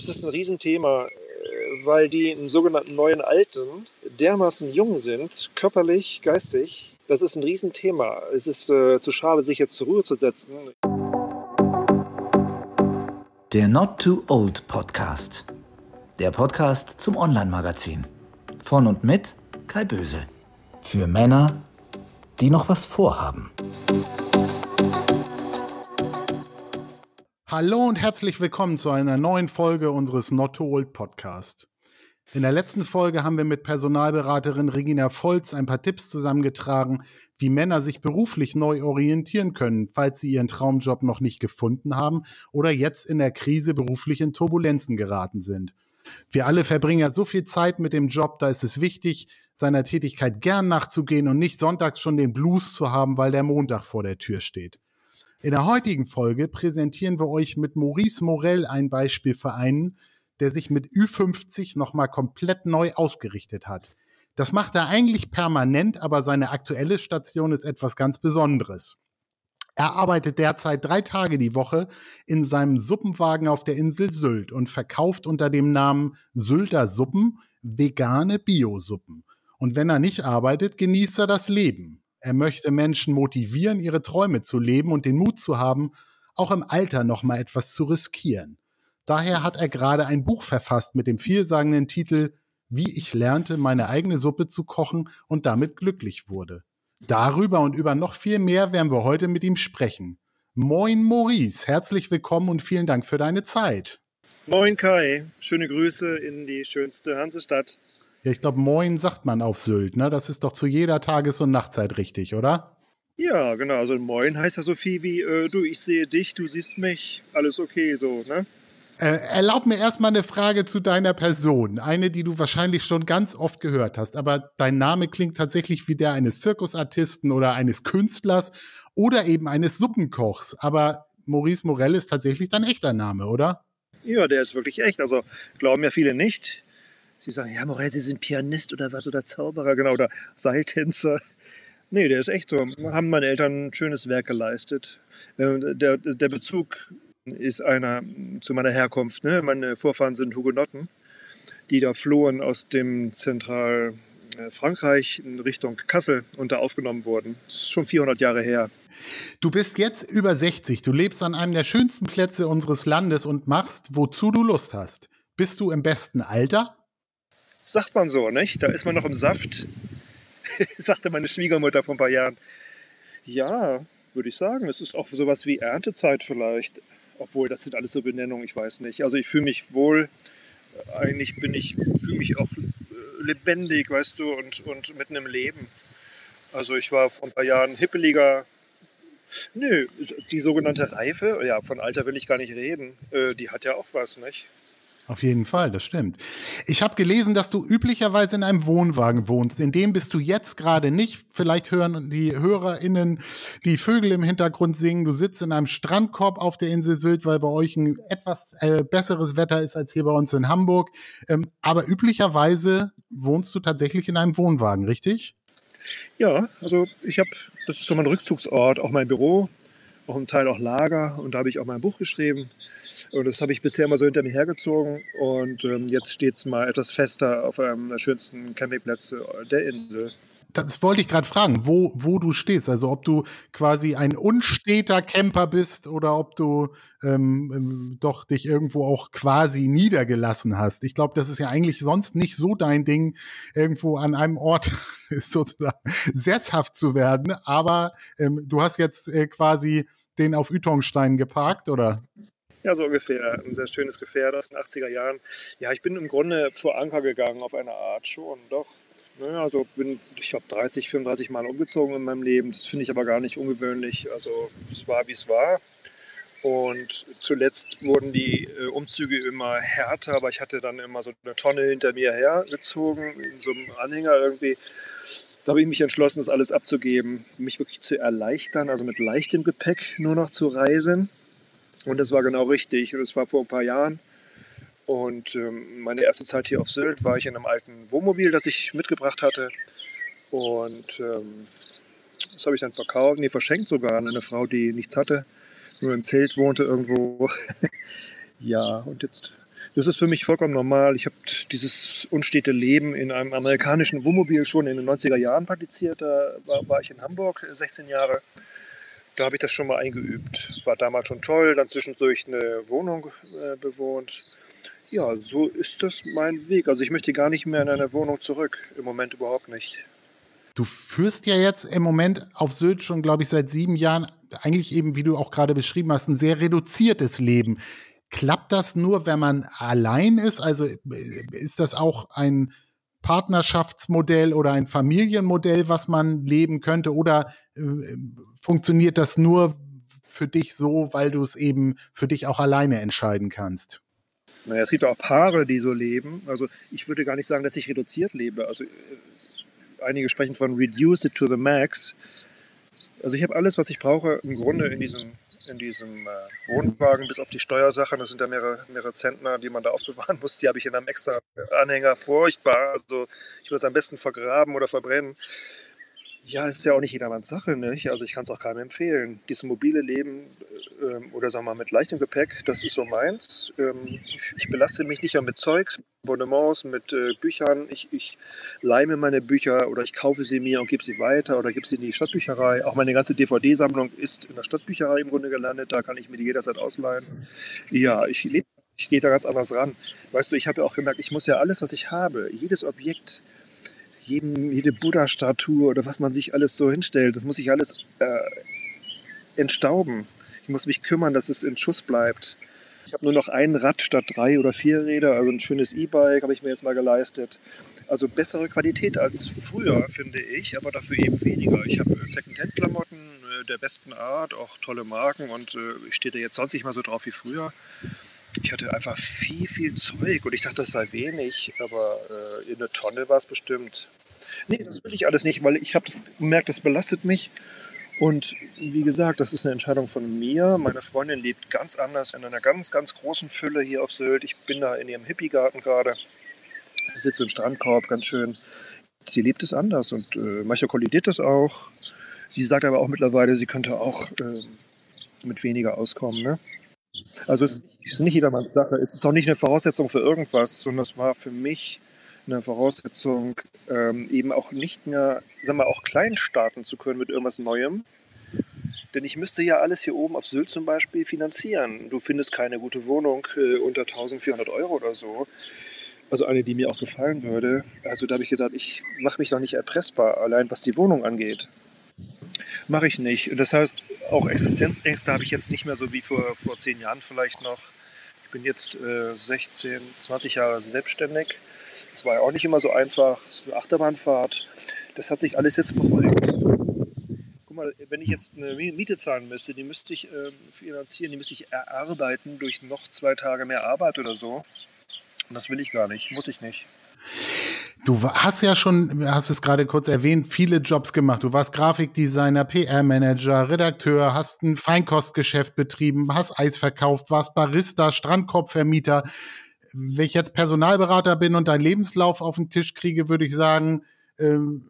ist das ein Riesenthema, äh, weil die im sogenannten neuen Alten dermaßen jung sind, körperlich, geistig. Das ist ein Riesenthema. Es ist äh, zu schade, sich jetzt zur Ruhe zu setzen. Der Not Too Old Podcast. Der Podcast zum Online-Magazin. Von und mit Kai Böse. Für Männer, die noch was vorhaben. Hallo und herzlich willkommen zu einer neuen Folge unseres Not Too Old Podcast. In der letzten Folge haben wir mit Personalberaterin Regina Volz ein paar Tipps zusammengetragen, wie Männer sich beruflich neu orientieren können, falls sie ihren Traumjob noch nicht gefunden haben oder jetzt in der Krise beruflich in Turbulenzen geraten sind. Wir alle verbringen ja so viel Zeit mit dem Job, da ist es wichtig, seiner Tätigkeit gern nachzugehen und nicht sonntags schon den Blues zu haben, weil der Montag vor der Tür steht. In der heutigen Folge präsentieren wir euch mit Maurice Morell ein Beispiel für einen, der sich mit Ü50 nochmal komplett neu ausgerichtet hat. Das macht er eigentlich permanent, aber seine aktuelle Station ist etwas ganz Besonderes. Er arbeitet derzeit drei Tage die Woche in seinem Suppenwagen auf der Insel Sylt und verkauft unter dem Namen Sylter Suppen vegane Biosuppen. Und wenn er nicht arbeitet, genießt er das Leben. Er möchte Menschen motivieren, ihre Träume zu leben und den Mut zu haben, auch im Alter noch mal etwas zu riskieren. Daher hat er gerade ein Buch verfasst mit dem vielsagenden Titel Wie ich lernte, meine eigene Suppe zu kochen und damit glücklich wurde. Darüber und über noch viel mehr werden wir heute mit ihm sprechen. Moin Maurice, herzlich willkommen und vielen Dank für deine Zeit. Moin Kai, schöne Grüße in die schönste Hansestadt. Ja, ich glaube, Moin sagt man auf Sylt, ne? Das ist doch zu jeder Tages- und Nachtzeit richtig, oder? Ja, genau. Also Moin heißt ja so viel wie, äh, du, ich sehe dich, du siehst mich, alles okay, so, ne? Äh, erlaub mir erstmal eine Frage zu deiner Person. Eine, die du wahrscheinlich schon ganz oft gehört hast. Aber dein Name klingt tatsächlich wie der eines Zirkusartisten oder eines Künstlers oder eben eines Suppenkochs. Aber Maurice Morell ist tatsächlich dein echter Name, oder? Ja, der ist wirklich echt. Also glauben ja viele nicht. Sie sagen, ja, Morell, Sie sind Pianist oder was oder Zauberer, genau, oder Seiltänzer. Nee, der ist echt so. Haben meine Eltern ein schönes Werk geleistet. Ähm, der, der Bezug ist einer zu meiner Herkunft. Ne? Meine Vorfahren sind Hugenotten, die da flohen aus dem Zentralfrankreich in Richtung Kassel und da aufgenommen wurden. Das ist schon 400 Jahre her. Du bist jetzt über 60. Du lebst an einem der schönsten Plätze unseres Landes und machst, wozu du Lust hast. Bist du im besten Alter? Sagt man so, nicht? Da ist man noch im Saft, sagte meine Schwiegermutter vor ein paar Jahren. Ja, würde ich sagen. Es ist auch sowas wie Erntezeit vielleicht. Obwohl, das sind alles so Benennungen, ich weiß nicht. Also ich fühle mich wohl, eigentlich bin ich, fühle mich auch äh, lebendig, weißt du, und, und mitten im Leben. Also ich war vor ein paar Jahren hippeliger. Nö, die sogenannte Reife, ja, von Alter will ich gar nicht reden, äh, die hat ja auch was, nicht? Auf jeden Fall, das stimmt. Ich habe gelesen, dass du üblicherweise in einem Wohnwagen wohnst. In dem bist du jetzt gerade nicht. Vielleicht hören die HörerInnen die Vögel im Hintergrund singen. Du sitzt in einem Strandkorb auf der Insel Sylt, weil bei euch ein etwas äh, besseres Wetter ist als hier bei uns in Hamburg. Ähm, aber üblicherweise wohnst du tatsächlich in einem Wohnwagen, richtig? Ja, also ich habe, das ist so mein Rückzugsort, auch mein Büro, auch ein Teil auch Lager und da habe ich auch mein Buch geschrieben. Und das habe ich bisher immer so hinter mir hergezogen. Und ähm, jetzt steht es mal etwas fester auf einem der schönsten Campingplätze der Insel. Das wollte ich gerade fragen, wo, wo du stehst. Also ob du quasi ein unsteter Camper bist oder ob du ähm, ähm doch dich irgendwo auch quasi niedergelassen hast. Ich glaube, das ist ja eigentlich sonst nicht so dein Ding, irgendwo an einem Ort sozusagen sesshaft zu werden. Aber ähm, du hast jetzt äh, quasi den auf Ütongstein geparkt, oder? Ja, so ungefähr. Ein sehr schönes Gefährt aus den 80er Jahren. Ja, ich bin im Grunde vor Anker gegangen auf eine Art schon, doch. Also bin, ich glaube, 30, 35 Mal umgezogen in meinem Leben. Das finde ich aber gar nicht ungewöhnlich. Also es war, wie es war. Und zuletzt wurden die äh, Umzüge immer härter, aber ich hatte dann immer so eine Tonne hinter mir hergezogen, in so einem Anhänger irgendwie. Da habe ich mich entschlossen, das alles abzugeben, mich wirklich zu erleichtern, also mit leichtem Gepäck nur noch zu reisen. Und das war genau richtig. Und das war vor ein paar Jahren. Und ähm, meine erste Zeit hier auf Sylt war ich in einem alten Wohnmobil, das ich mitgebracht hatte. Und ähm, das habe ich dann verkauft, nee, verschenkt sogar an eine Frau, die nichts hatte, nur im Zelt wohnte irgendwo. ja, und jetzt Das ist für mich vollkommen normal. Ich habe dieses unstete Leben in einem amerikanischen Wohnmobil schon in den 90er Jahren praktiziert. Da war, war ich in Hamburg 16 Jahre. Da habe ich das schon mal eingeübt. War damals schon toll, dann zwischendurch eine Wohnung äh, bewohnt. Ja, so ist das mein Weg. Also ich möchte gar nicht mehr in eine Wohnung zurück. Im Moment überhaupt nicht. Du führst ja jetzt im Moment auf Sylt schon, glaube ich, seit sieben Jahren eigentlich eben, wie du auch gerade beschrieben hast, ein sehr reduziertes Leben. Klappt das nur, wenn man allein ist? Also äh, ist das auch ein Partnerschaftsmodell oder ein Familienmodell, was man leben könnte? Oder äh, funktioniert das nur für dich so, weil du es eben für dich auch alleine entscheiden kannst? Naja, es gibt auch Paare, die so leben. Also ich würde gar nicht sagen, dass ich reduziert lebe. Also äh, einige sprechen von reduce it to the max. Also ich habe alles, was ich brauche, im Grunde in diesem, in diesem äh, Wohnwagen, bis auf die Steuersachen. Das sind ja mehrere, mehrere Zentner, die man da aufbewahren muss. Die habe ich in einem extra Anhänger. Furchtbar. Also ich würde es am besten vergraben oder verbrennen. Ja, ist ja auch nicht jedermanns Sache. Nicht? Also ich kann es auch keinem empfehlen. Dieses mobile Leben ähm, oder sagen wir mal mit leichtem Gepäck, das ist so meins. Ähm, ich, belaste mich nicht mehr mit Zeugs, mit Abonnements, mit äh, Büchern. Ich, ich leime meine Bücher oder ich kaufe sie mir und gebe sie weiter oder gebe sie in die Stadtbücherei. Auch meine ganze DVD-Sammlung ist in der Stadtbücherei im Grunde gelandet. Da kann ich mir die jederzeit ausleihen. Ja, ich lebe ich gehe da ganz anders ran. Weißt du, ich habe ja auch gemerkt, ich muss ja alles, was ich habe, jedes Objekt, jeden, jede Buddha-Statue oder was man sich alles so hinstellt, das muss ich alles äh, entstauben. Ich muss mich kümmern, dass es in Schuss bleibt. Ich habe nur noch ein Rad statt drei oder vier Räder, also ein schönes E-Bike habe ich mir jetzt mal geleistet. Also bessere Qualität als früher, finde ich, aber dafür eben weniger. Ich habe Secondhand-Klamotten äh, der besten Art, auch tolle Marken und äh, ich stehe da jetzt sonst nicht mal so drauf wie früher. Ich hatte einfach viel, viel Zeug und ich dachte, das sei wenig, aber äh, in eine Tonne war es bestimmt. Nee, das will ich alles nicht, weil ich habe das gemerkt, das belastet mich. Und wie gesagt, das ist eine Entscheidung von mir. Meine Freundin lebt ganz anders, in einer ganz, ganz großen Fülle hier auf Sylt. Ich bin da in ihrem Hippie-Garten gerade. Ich sitze im Strandkorb, ganz schön. Sie lebt es anders und äh, manchmal kollidiert das auch. Sie sagt aber auch mittlerweile, sie könnte auch äh, mit weniger auskommen. Ne? Also es ist nicht jedermanns Sache. Es ist auch nicht eine Voraussetzung für irgendwas, sondern es war für mich eine Voraussetzung, ähm, eben auch nicht mehr, sagen wir, auch klein starten zu können mit irgendwas Neuem. Denn ich müsste ja alles hier oben auf Sylt zum Beispiel finanzieren. Du findest keine gute Wohnung äh, unter 1400 Euro oder so. Also eine, die mir auch gefallen würde. Also da habe ich gesagt, ich mache mich doch nicht erpressbar, allein was die Wohnung angeht. Mache ich nicht. Und das heißt, auch Existenzängste habe ich jetzt nicht mehr so wie vor, vor zehn Jahren vielleicht noch. Ich bin jetzt äh, 16, 20 Jahre selbstständig. Das war ja auch nicht immer so einfach. Es ist eine Achterbahnfahrt. Das hat sich alles jetzt beruhigt. Guck mal, wenn ich jetzt eine Miete zahlen müsste, die müsste ich äh, finanzieren, die müsste ich erarbeiten durch noch zwei Tage mehr Arbeit oder so. Und das will ich gar nicht, muss ich nicht. Du hast ja schon, hast es gerade kurz erwähnt, viele Jobs gemacht. Du warst Grafikdesigner, PR-Manager, Redakteur, hast ein Feinkostgeschäft betrieben, hast Eis verkauft, warst Barista, Strandkorbvermieter. Wenn ich jetzt Personalberater bin und deinen Lebenslauf auf den Tisch kriege, würde ich sagen, ähm,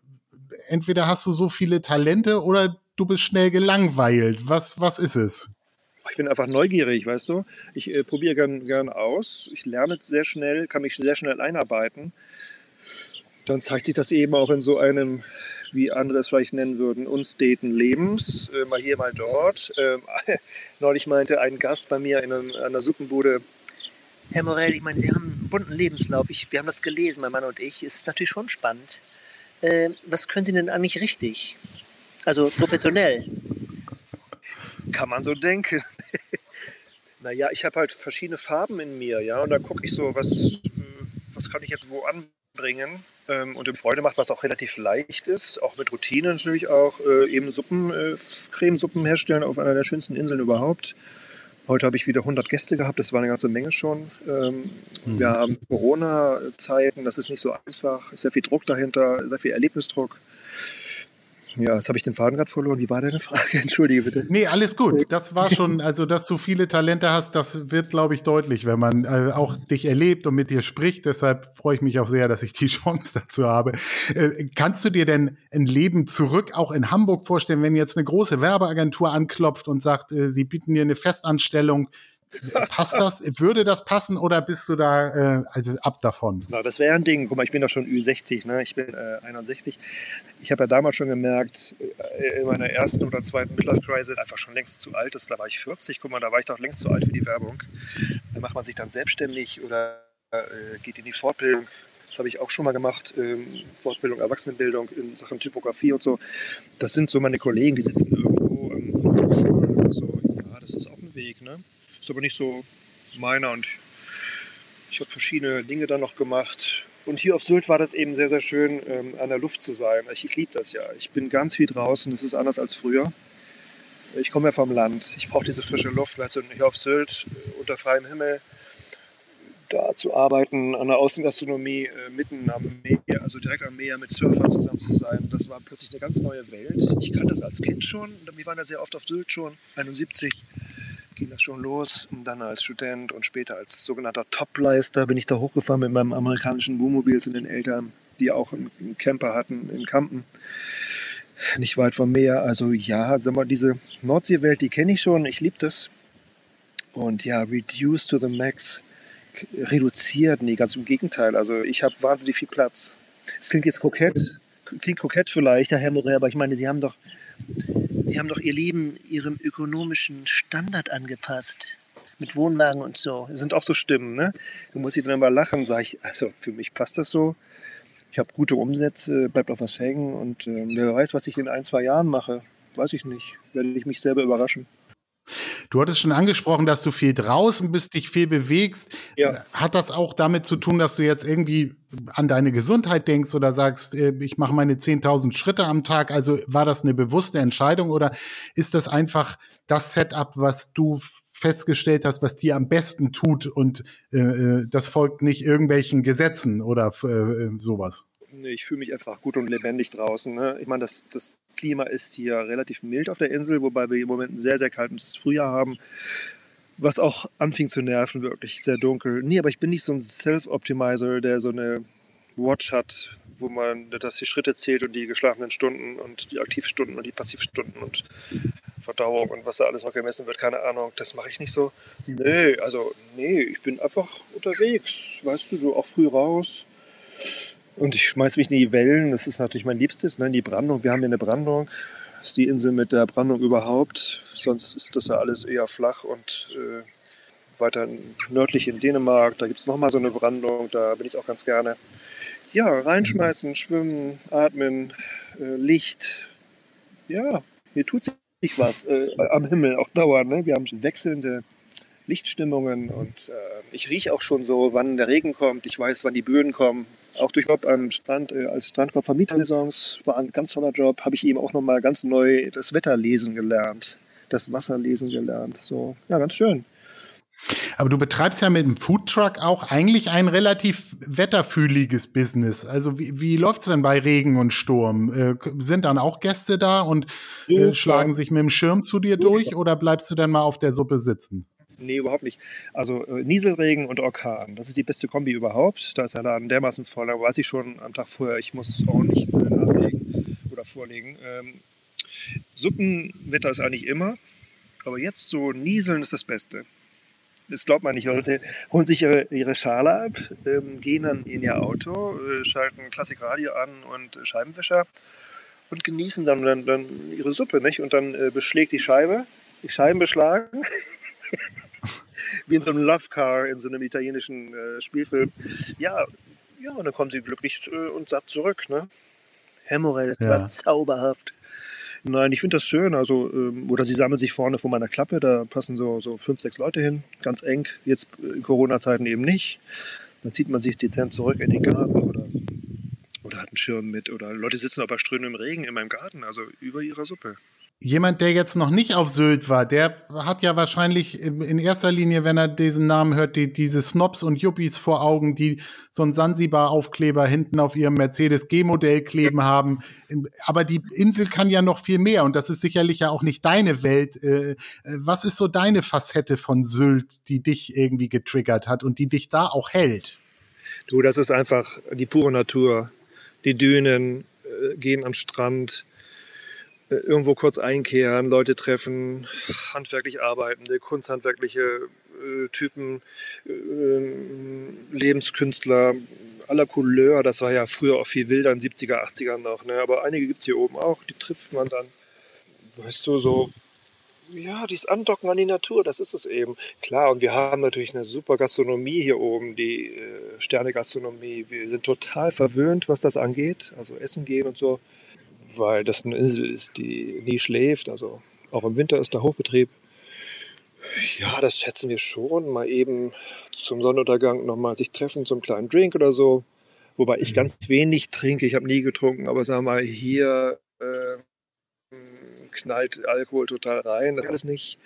entweder hast du so viele Talente oder du bist schnell gelangweilt. Was, was ist es? Ich bin einfach neugierig, weißt du. Ich äh, probiere gern, gern aus. Ich lerne sehr schnell, kann mich sehr schnell einarbeiten dann zeigt sich das eben auch in so einem, wie andere es vielleicht nennen würden, unsteten Lebens. Äh, mal hier, mal dort. Ähm, neulich meinte ein Gast bei mir in einer Suppenbude, Herr Morell, ich meine, Sie haben einen bunten Lebenslauf. Ich, wir haben das gelesen, mein Mann und ich. Ist natürlich schon spannend. Äh, was können Sie denn eigentlich richtig? Also professionell. Kann man so denken. naja, ich habe halt verschiedene Farben in mir, ja, und da gucke ich so, was, äh, was kann ich jetzt wo anbringen ähm, und dem Freude macht, was auch relativ leicht ist, auch mit Routine natürlich auch, äh, eben Suppen, äh, Cremesuppen herstellen auf einer der schönsten Inseln überhaupt. Heute habe ich wieder 100 Gäste gehabt, das war eine ganze Menge schon. Ähm, mhm. Wir haben Corona-Zeiten, das ist nicht so einfach, sehr viel Druck dahinter, sehr viel Erlebnisdruck. Ja, jetzt habe ich den Faden gerade verloren. Wie war deine Frage? Entschuldige bitte. Nee, alles gut. Das war schon, also dass du viele Talente hast, das wird, glaube ich, deutlich, wenn man äh, auch dich erlebt und mit dir spricht. Deshalb freue ich mich auch sehr, dass ich die Chance dazu habe. Äh, kannst du dir denn ein Leben zurück auch in Hamburg vorstellen, wenn jetzt eine große Werbeagentur anklopft und sagt, äh, sie bieten dir eine Festanstellung? Passt das? Würde das passen oder bist du da äh, also ab davon? Na, das wäre ein Ding. Guck mal, ich bin doch schon Ü60, ne? Ich bin äh, 61. Ich habe ja damals schon gemerkt, äh, in meiner ersten oder zweiten Midlife Crisis, einfach schon längst zu alt ist. Da war ich 40. Guck mal, da war ich doch längst zu alt für die Werbung. Dann macht man sich dann selbstständig oder äh, geht in die Fortbildung. Das habe ich auch schon mal gemacht. Ähm, Fortbildung, Erwachsenenbildung in Sachen Typografie und so. Das sind so meine Kollegen, die sitzen irgendwo am Schulen oder so. Ja, das ist auch ein Weg, ne? Ist aber nicht so meiner und ich habe verschiedene Dinge dann noch gemacht. Und hier auf Sylt war das eben sehr, sehr schön, ähm, an der Luft zu sein. Ich, ich liebe das ja. Ich bin ganz viel draußen. Das ist anders als früher. Ich komme ja vom Land. Ich brauche diese frische Luft. Weißt du, hier auf Sylt äh, unter freiem Himmel da zu arbeiten, an der Außengastronomie äh, mitten am Meer, also direkt am Meer mit Surfern zusammen zu sein, das war plötzlich eine ganz neue Welt. Ich kannte das als Kind schon, wir waren ja sehr oft auf Sylt schon, 71 ging das schon los und dann als Student und später als sogenannter Topleister bin ich da hochgefahren mit meinem amerikanischen Wohnmobil zu den Eltern, die auch einen Camper hatten in Kampen nicht weit vom Meer. Also ja, sag mal, diese Nordseewelt, die kenne ich schon, ich liebe das. Und ja, reduce to the max reduziert. Nee, ganz im Gegenteil. Also ich habe wahnsinnig viel Platz. Es klingt jetzt kokett, klingt kokett vielleicht, Herr Morell, aber ich meine, Sie haben doch, Sie haben doch Ihr Leben Ihrem ökonomischen Standard angepasst. Mit Wohnwagen und so. Das sind auch so Stimmen, ne? Da muss ich dann immer lachen, sage ich, also für mich passt das so. Ich habe gute Umsätze, bleibt auch was hängen und äh, wer weiß, was ich in ein, zwei Jahren mache. Weiß ich nicht. Werde ich mich selber überraschen. Du hattest schon angesprochen, dass du viel draußen bist, dich viel bewegst. Ja. Hat das auch damit zu tun, dass du jetzt irgendwie an deine Gesundheit denkst oder sagst, äh, ich mache meine 10.000 Schritte am Tag? Also war das eine bewusste Entscheidung oder ist das einfach das Setup, was du festgestellt hast, was dir am besten tut und äh, äh das folgt nicht irgendwelchen Gesetzen oder äh, sowas? Nee, ich fühle mich einfach gut und lebendig draußen. Ne? Ich meine, das, das Klima ist hier relativ mild auf der Insel, wobei wir im Moment ein sehr, sehr kaltes Frühjahr haben, was auch anfing zu nerven, wirklich sehr dunkel. Nee, aber ich bin nicht so ein Self-Optimizer, der so eine Watch hat, wo man das die Schritte zählt und die geschlafenen Stunden und die Aktivstunden und die Passivstunden und Verdauung und was da alles noch gemessen wird, keine Ahnung. Das mache ich nicht so. Nee, also nee, ich bin einfach unterwegs. Weißt du, so auch früh raus. Und ich schmeiße mich in die Wellen. Das ist natürlich mein Liebstes, ne? die Brandung. Wir haben hier eine Brandung. Das ist die Insel mit der Brandung überhaupt. Sonst ist das ja alles eher flach und äh, weiter nördlich in Dänemark. Da gibt es nochmal so eine Brandung. Da bin ich auch ganz gerne. Ja, reinschmeißen, schwimmen, atmen, äh, Licht. Ja, hier tut sich was äh, am Himmel auch dauernd. Ne? Wir haben wechselnde Lichtstimmungen und äh, ich rieche auch schon so, wann der Regen kommt. Ich weiß, wann die Böen kommen auch durch Job am Strand äh, als Strandkorb Vermietersaisons war ein ganz toller Job. Habe ich eben auch nochmal ganz neu das Wetter lesen gelernt, das Wasser lesen gelernt. So, ja, ganz schön. Aber du betreibst ja mit dem Foodtruck auch eigentlich ein relativ wetterfühliges Business. Also wie, wie läuft es denn bei Regen und Sturm? Äh, sind dann auch Gäste da und äh, schlagen sich mit dem Schirm zu dir durch oder bleibst du dann mal auf der Suppe sitzen? Nee, überhaupt nicht. Also äh, Nieselregen und Orkan, das ist die beste Kombi überhaupt. Da ist der Laden dermaßen voll, da weiß ich schon am Tag vorher, ich muss ordentlich äh, nachlegen oder vorlegen. Ähm, Suppenwetter ist eigentlich immer, aber jetzt so Nieseln ist das Beste. Das glaubt man nicht. Leute holen sich ihre, ihre Schale ab, ähm, gehen dann in ihr Auto, äh, schalten Klassikradio an und äh, Scheibenwischer und genießen dann, dann, dann ihre Suppe. Nicht? Und dann äh, beschlägt die Scheibe, die Scheiben beschlagen. wie in so einem Love Car, in so einem italienischen äh, Spielfilm. Ja, ja, und dann kommen sie glücklich äh, und satt zurück. Ne? Herr Morell, das ja. war zauberhaft. Nein, ich finde das schön. Also, ähm, oder sie sammeln sich vorne vor meiner Klappe, da passen so, so fünf, sechs Leute hin, ganz eng. Jetzt in Corona-Zeiten eben nicht. Dann zieht man sich dezent zurück in den Garten oder, oder hat einen Schirm mit. Oder Leute sitzen bei strömendem Regen in meinem Garten, also über ihrer Suppe. Jemand, der jetzt noch nicht auf Sylt war, der hat ja wahrscheinlich in erster Linie, wenn er diesen Namen hört, die, diese Snobs und Yuppies vor Augen, die so einen Sansibar-Aufkleber hinten auf ihrem Mercedes G-Modell kleben haben. Aber die Insel kann ja noch viel mehr und das ist sicherlich ja auch nicht deine Welt. Äh, was ist so deine Facette von Sylt, die dich irgendwie getriggert hat und die dich da auch hält? Du, das ist einfach die pure Natur. Die Dünen äh, gehen am Strand äh, irgendwo kurz einkehren, Leute treffen, handwerklich arbeitende, kunsthandwerkliche Typen, äh, Lebenskünstler aller Couleur. Das war ja früher auch viel wilder in den 70er, 80ern noch. Ne? Aber einige gibt es hier oben auch, die trifft man dann. Weißt du, so ja, dieses Andocken an die Natur, das ist es eben. Klar, und wir haben natürlich eine super Gastronomie hier oben, die äh, Sterne-Gastronomie. Wir sind total verwöhnt, was das angeht, also Essen gehen und so, weil das eine Insel ist, die nie schläft. Also auch im Winter ist da Hochbetrieb. Ja, das schätzen wir schon. Mal eben zum Sonnenuntergang nochmal sich treffen zum kleinen Drink oder so. Wobei ich mhm. ganz wenig trinke. Ich habe nie getrunken, aber sag mal, hier äh, knallt Alkohol total rein, das alles nicht.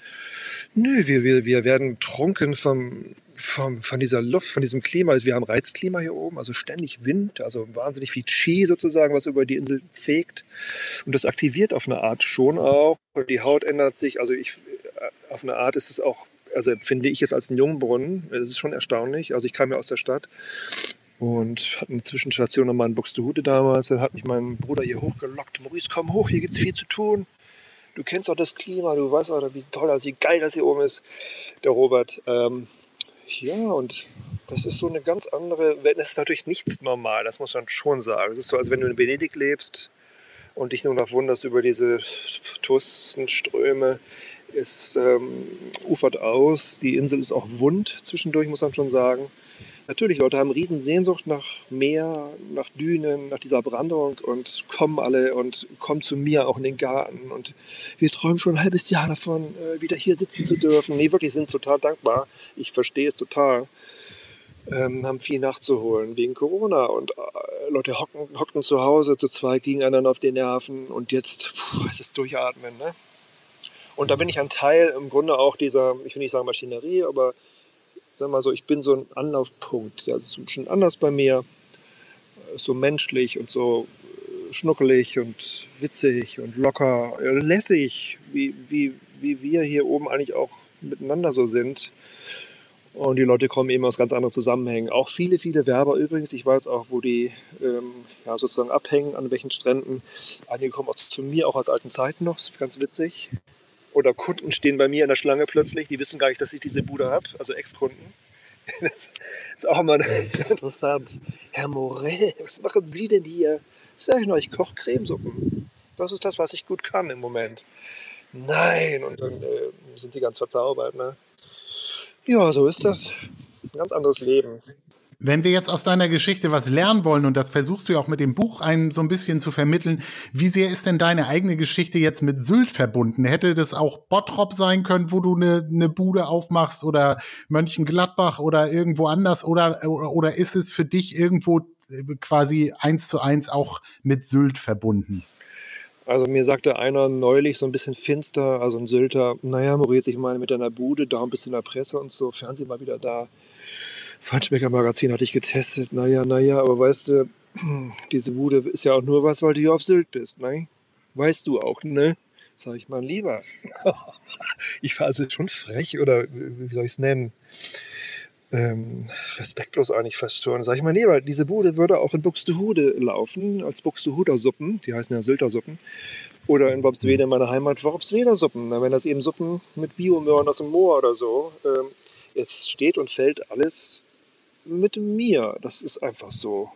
Nö, wir, wir, wir werden trunken vom, vom, von dieser Luft, von diesem Klima. Also wir haben Reizklima hier oben, also ständig Wind, also wahnsinnig viel Chi sozusagen, was über die Insel fegt. Und das aktiviert auf eine Art schon auch. Die Haut ändert sich, also ich, auf eine Art ist es auch, also empfinde ich es als einen Jungbrunnen. Das ist schon erstaunlich. Also ich kam ja aus der Stadt und hatte eine Zwischenstation nochmal in Buxtehude damals. Dann hat mich mein Bruder hier hochgelockt. Maurice, komm hoch, hier gibt es viel zu tun du kennst auch das Klima, du weißt auch, wie toll wie geil das hier oben ist, der Robert. Ähm, ja, und das ist so eine ganz andere Welt. Das ist natürlich nichts normal, das muss man schon sagen. Es ist so, als wenn du in Venedig lebst und dich nur noch wunderst über diese Touristenströme. Es ähm, ufert aus, die Insel ist auch wund zwischendurch, muss man schon sagen. Natürlich, Leute haben riesen Sehnsucht nach Meer, nach Dünen, nach dieser Brandung und kommen alle und kommen zu mir auch in den Garten. Und wir träumen schon ein halbes Jahr davon, äh, wieder hier sitzen zu dürfen. Nee, wirklich sind total dankbar. Ich verstehe es total. Ähm, haben viel nachzuholen wegen Corona und äh, Leute hocken, hockten zu Hause zu zweit, gegeneinander auf den Nerven und jetzt puh, ist es durchatmen. Ne? Und da bin ich ein Teil im Grunde auch dieser, ich will nicht sagen Maschinerie, aber sag mal so, ich bin so ein Anlaufpunkt. Der ist ein bisschen anders bei mir. So menschlich und so äh, schnuckelig und witzig und locker, äh, lässig, wie, wie, wie wir hier oben eigentlich auch miteinander so sind. Und die Leute kommen eben aus ganz anderen Zusammenhängen. Auch viele, viele Werber übrigens. Ich weiß auch, wo die ähm, ja, sozusagen abhängen, an welchen Stränden. Einige kommen auch zu mir, auch aus alten Zeiten noch. Das ist ganz witzig. Oder Kunden stehen bei mir in der Schlange plötzlich, die wissen gar nicht, dass ich diese Bude habe, also Ex-Kunden. Das ist auch sehr interessant. Herr Morell, was machen Sie denn hier? Sag ich noch, ich koche Cremesuppen. Das ist das, was ich gut kann im Moment. Nein, und dann äh, sind die ganz verzaubert. Ne? Ja, so ist das. Ein ganz anderes Leben. Wenn wir jetzt aus deiner Geschichte was lernen wollen, und das versuchst du ja auch mit dem Buch einem so ein bisschen zu vermitteln, wie sehr ist denn deine eigene Geschichte jetzt mit Sylt verbunden? Hätte das auch Bottrop sein können, wo du eine, eine Bude aufmachst oder Mönchengladbach oder irgendwo anders? Oder, oder ist es für dich irgendwo äh, quasi eins zu eins auch mit Sylt verbunden? Also mir sagte einer neulich so ein bisschen finster, also ein Sylter, naja, Maurice, ich meine mit deiner Bude, da ein bisschen in der Presse und so, Fernsehen mal wieder da. Feinschmecker Magazin hatte ich getestet. Naja, naja, aber weißt du, diese Bude ist ja auch nur was, weil du hier auf Sylt bist, ne? Weißt du auch, ne? Sag ich mal lieber. ich war also schon frech oder wie soll ich es nennen? Ähm, respektlos eigentlich fast schon. Sag ich mal lieber, diese Bude würde auch in Buxtehude laufen, als Buxtehuder Suppen, die heißen ja Sylter Suppen. Oder in Worpswede, meine Heimat, Worpsweder Suppen. Wenn das eben Suppen mit Biomöhren aus dem Moor oder so. Ähm, es steht und fällt alles mit mir. Das ist einfach so.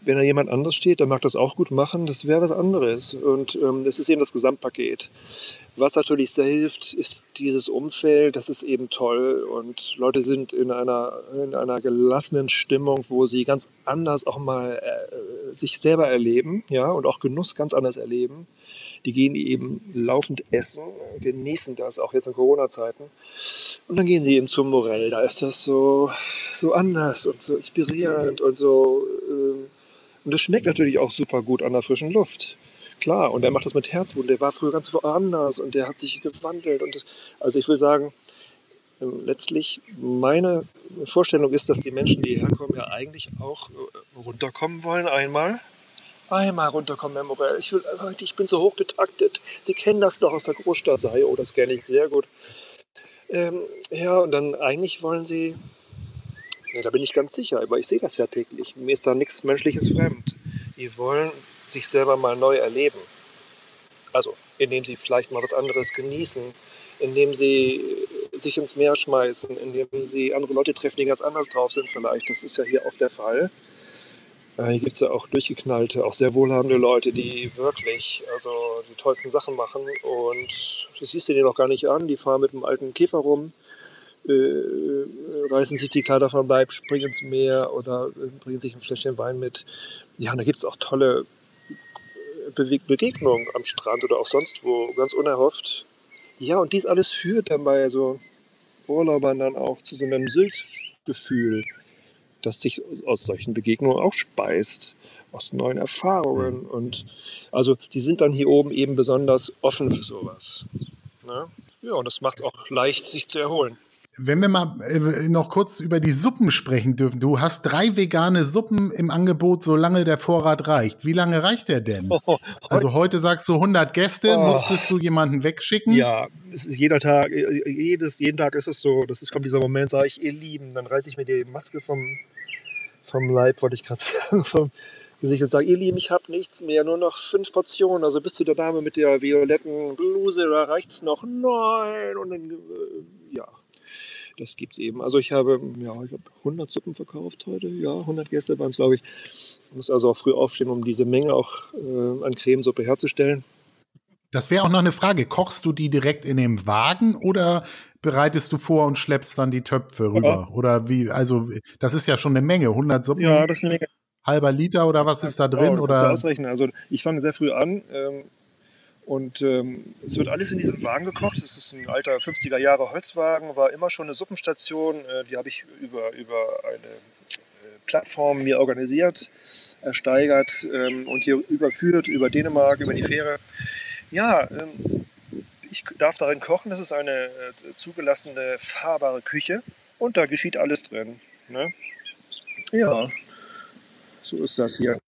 Wenn da jemand anders steht, der mag das auch gut machen, das wäre was anderes. Und ähm, das ist eben das Gesamtpaket. Was natürlich sehr hilft, ist dieses Umfeld, das ist eben toll. Und Leute sind in einer, in einer gelassenen Stimmung, wo sie ganz anders auch mal äh, sich selber erleben, ja, und auch Genuss ganz anders erleben. Die gehen eben laufend essen, genießen das, auch jetzt in Corona-Zeiten. Und dann gehen sie eben zum Morell. Da ist das so, so anders und so inspirierend und so. Ähm, und das schmeckt natürlich auch super gut an der frischen Luft. Klar, und er macht das mit Herzblut. Der war früher ganz woanders und der hat sich gewandelt. Und das, also ich will sagen, ähm, letztlich meine Vorstellung ist, dass die Menschen, die hierher kommen, ja eigentlich auch äh, runterkommen wollen einmal einmal runterkommen, Herr Morell. Ich, will, ich bin so hochgetaktet. Sie kennen das doch aus der Großstadt. Sei, oh, das kenne ich sehr gut. Ähm, ja, und dann eigentlich wollen Sie, ne, da bin ich ganz sicher, aber ich sehe das ja täglich. Mir ist da nichts Menschliches fremd. Die wollen sich selber mal neu erleben. Also, indem sie vielleicht mal was anderes genießen, indem sie sich ins Meer schmeißen, indem sie andere Leute treffen, die ganz anders drauf sind vielleicht. Das ist ja hier oft der Fall. Äh, hier gibt es ja auch durchgeknallte, auch sehr wohlhabende Leute, die wirklich also die tollsten Sachen machen. Und das siehst du dir noch gar nicht an. Die fahren mit einem alten Käfer rum, äh, reißen sich die Kleider vom Leib, springen ins Meer oder äh, bringen sich ein Fläschchen Wein mit. Ja, und da gibt es auch tolle Be Begegnungen am Strand oder auch sonst wo, ganz unerhofft. Ja, und dies alles führt dann bei so Urlaubern dann auch zu so einem Sylt-Gefühl das sich aus solchen Begegnungen auch speist, aus neuen Erfahrungen. Mhm. Und also die sind dann hier oben eben besonders offen für sowas. Ne? Ja, und das macht es auch leicht, sich zu erholen. Wenn wir mal äh, noch kurz über die Suppen sprechen dürfen. Du hast drei vegane Suppen im Angebot, solange der Vorrat reicht. Wie lange reicht der denn? Oh, also heute sagst du 100 Gäste, oh. musstest du jemanden wegschicken? Ja, es ist jeder Tag, äh, jedes, jeden Tag ist es so. Das ist, kommt dieser Moment, sage ich, ihr Lieben, dann reiße ich mir die Maske vom, vom Leib, wollte ich gerade sagen, vom Gesicht und sage, ihr Lieben, ich habe nichts mehr, nur noch fünf Portionen. Also bist du der Dame mit der violetten Bluse, da reicht es noch? Nein! Und dann, äh, ja, das gibt es eben. Also ich habe, ja, ich habe 100 Suppen verkauft heute. Ja, 100 Gäste waren es, glaube ich. Ich muss also auch früh aufstehen, um diese Menge auch äh, an Cremesuppe herzustellen. Das wäre auch noch eine Frage. Kochst du die direkt in dem Wagen oder bereitest du vor und schleppst dann die Töpfe rüber? Ja. Oder wie? Also, das ist ja schon eine Menge. 100 Suppen? Ja, das ist eine Menge. Halber Liter oder was ist da drin? Oh, oder? ausrechnen. Also, ich fange sehr früh an. Ähm, und ähm, es wird alles in diesem Wagen gekocht. Das ist ein alter 50er Jahre Holzwagen, war immer schon eine Suppenstation. Äh, die habe ich über, über eine äh, Plattform mir organisiert, ersteigert ähm, und hier überführt über Dänemark, über die Fähre. Ja, ähm, ich darf darin kochen. Das ist eine äh, zugelassene fahrbare Küche und da geschieht alles drin. Ne? Ja, so ist das hier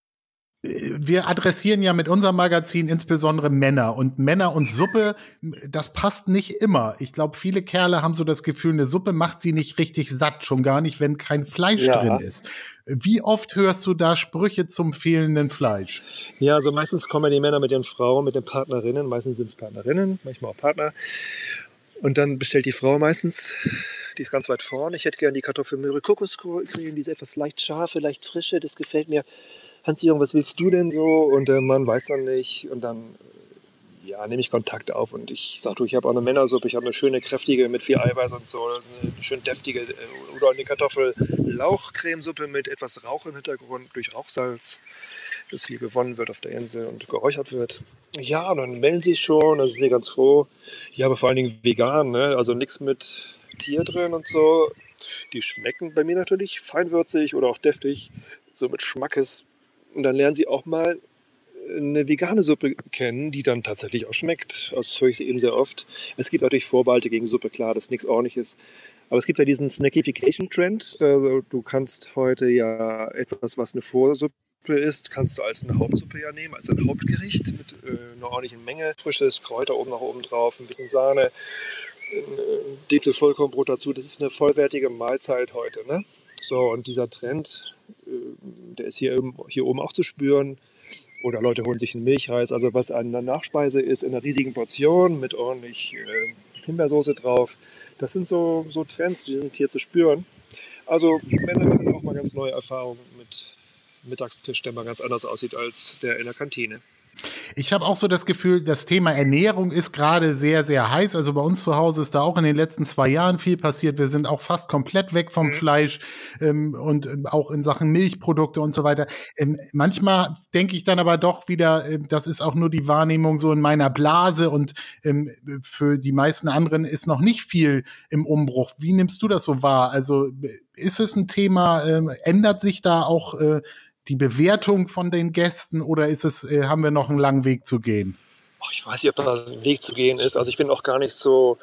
wir adressieren ja mit unserem Magazin insbesondere Männer und Männer und Suppe, das passt nicht immer. Ich glaube, viele Kerle haben so das Gefühl, eine Suppe macht sie nicht richtig satt, schon gar nicht, wenn kein Fleisch ja. drin ist. Wie oft hörst du da Sprüche zum fehlenden Fleisch? Ja, also meistens kommen die Männer mit ihren Frauen, mit den Partnerinnen, meistens sind es Partnerinnen, manchmal auch Partner. Und dann bestellt die Frau meistens, die ist ganz weit vorne. Ich hätte gerne die Kartoffelmöhre Kokoscreme, die ist etwas leicht scharfe, leicht frische, das gefällt mir. Hans-Jürgen, was willst du denn so? Und der Mann weiß dann nicht. Und dann ja, nehme ich Kontakt auf und ich sage, du, ich habe auch eine Männersuppe, ich habe eine schöne, kräftige mit viel Eiweiß und so, eine schön deftige äh, oder eine Kartoffel-Lauchcremesuppe mit etwas Rauch im Hintergrund durch Rauchsalz, das hier gewonnen wird auf der Insel und geräuchert wird. Ja, dann melden sie schon, da sind sie ganz froh. Ja, aber vor allen Dingen vegan, ne? also nichts mit Tier drin und so. Die schmecken bei mir natürlich feinwürzig oder auch deftig, so mit Schmackes und dann lernen sie auch mal eine vegane Suppe kennen, die dann tatsächlich auch schmeckt. Das höre ich eben sehr oft. Es gibt natürlich Vorbehalte gegen Suppe, klar, das ist nichts ordentliches. Aber es gibt ja diesen Snackification-Trend. Also du kannst heute ja etwas, was eine Vorsuppe ist, kannst du als eine Hauptsuppe ja nehmen, als ein Hauptgericht mit äh, einer ordentlichen Menge. Frisches Kräuter oben nach oben drauf, ein bisschen Sahne, ein Dickel Vollkornbrot dazu. Das ist eine vollwertige Mahlzeit heute. Ne? So, und dieser Trend, äh, der ist hier, hier oben auch zu spüren. Oder Leute holen sich einen Milchreis, also was eine Nachspeise ist in einer riesigen Portion mit ordentlich äh, Himbeersoße drauf. Das sind so, so Trends, die sind hier zu spüren. Also Männer machen auch mal ganz neue Erfahrungen mit Mittagstisch, der mal ganz anders aussieht als der in der Kantine. Ich habe auch so das Gefühl, das Thema Ernährung ist gerade sehr, sehr heiß. Also bei uns zu Hause ist da auch in den letzten zwei Jahren viel passiert. Wir sind auch fast komplett weg vom mhm. Fleisch ähm, und ähm, auch in Sachen Milchprodukte und so weiter. Ähm, manchmal denke ich dann aber doch wieder, äh, das ist auch nur die Wahrnehmung so in meiner Blase und ähm, für die meisten anderen ist noch nicht viel im Umbruch. Wie nimmst du das so wahr? Also ist es ein Thema, äh, ändert sich da auch äh, die Bewertung von den Gästen oder ist es, äh, haben wir noch einen langen Weg zu gehen? ich weiß nicht, ob da ein Weg zu gehen ist. Also ich bin auch gar nicht so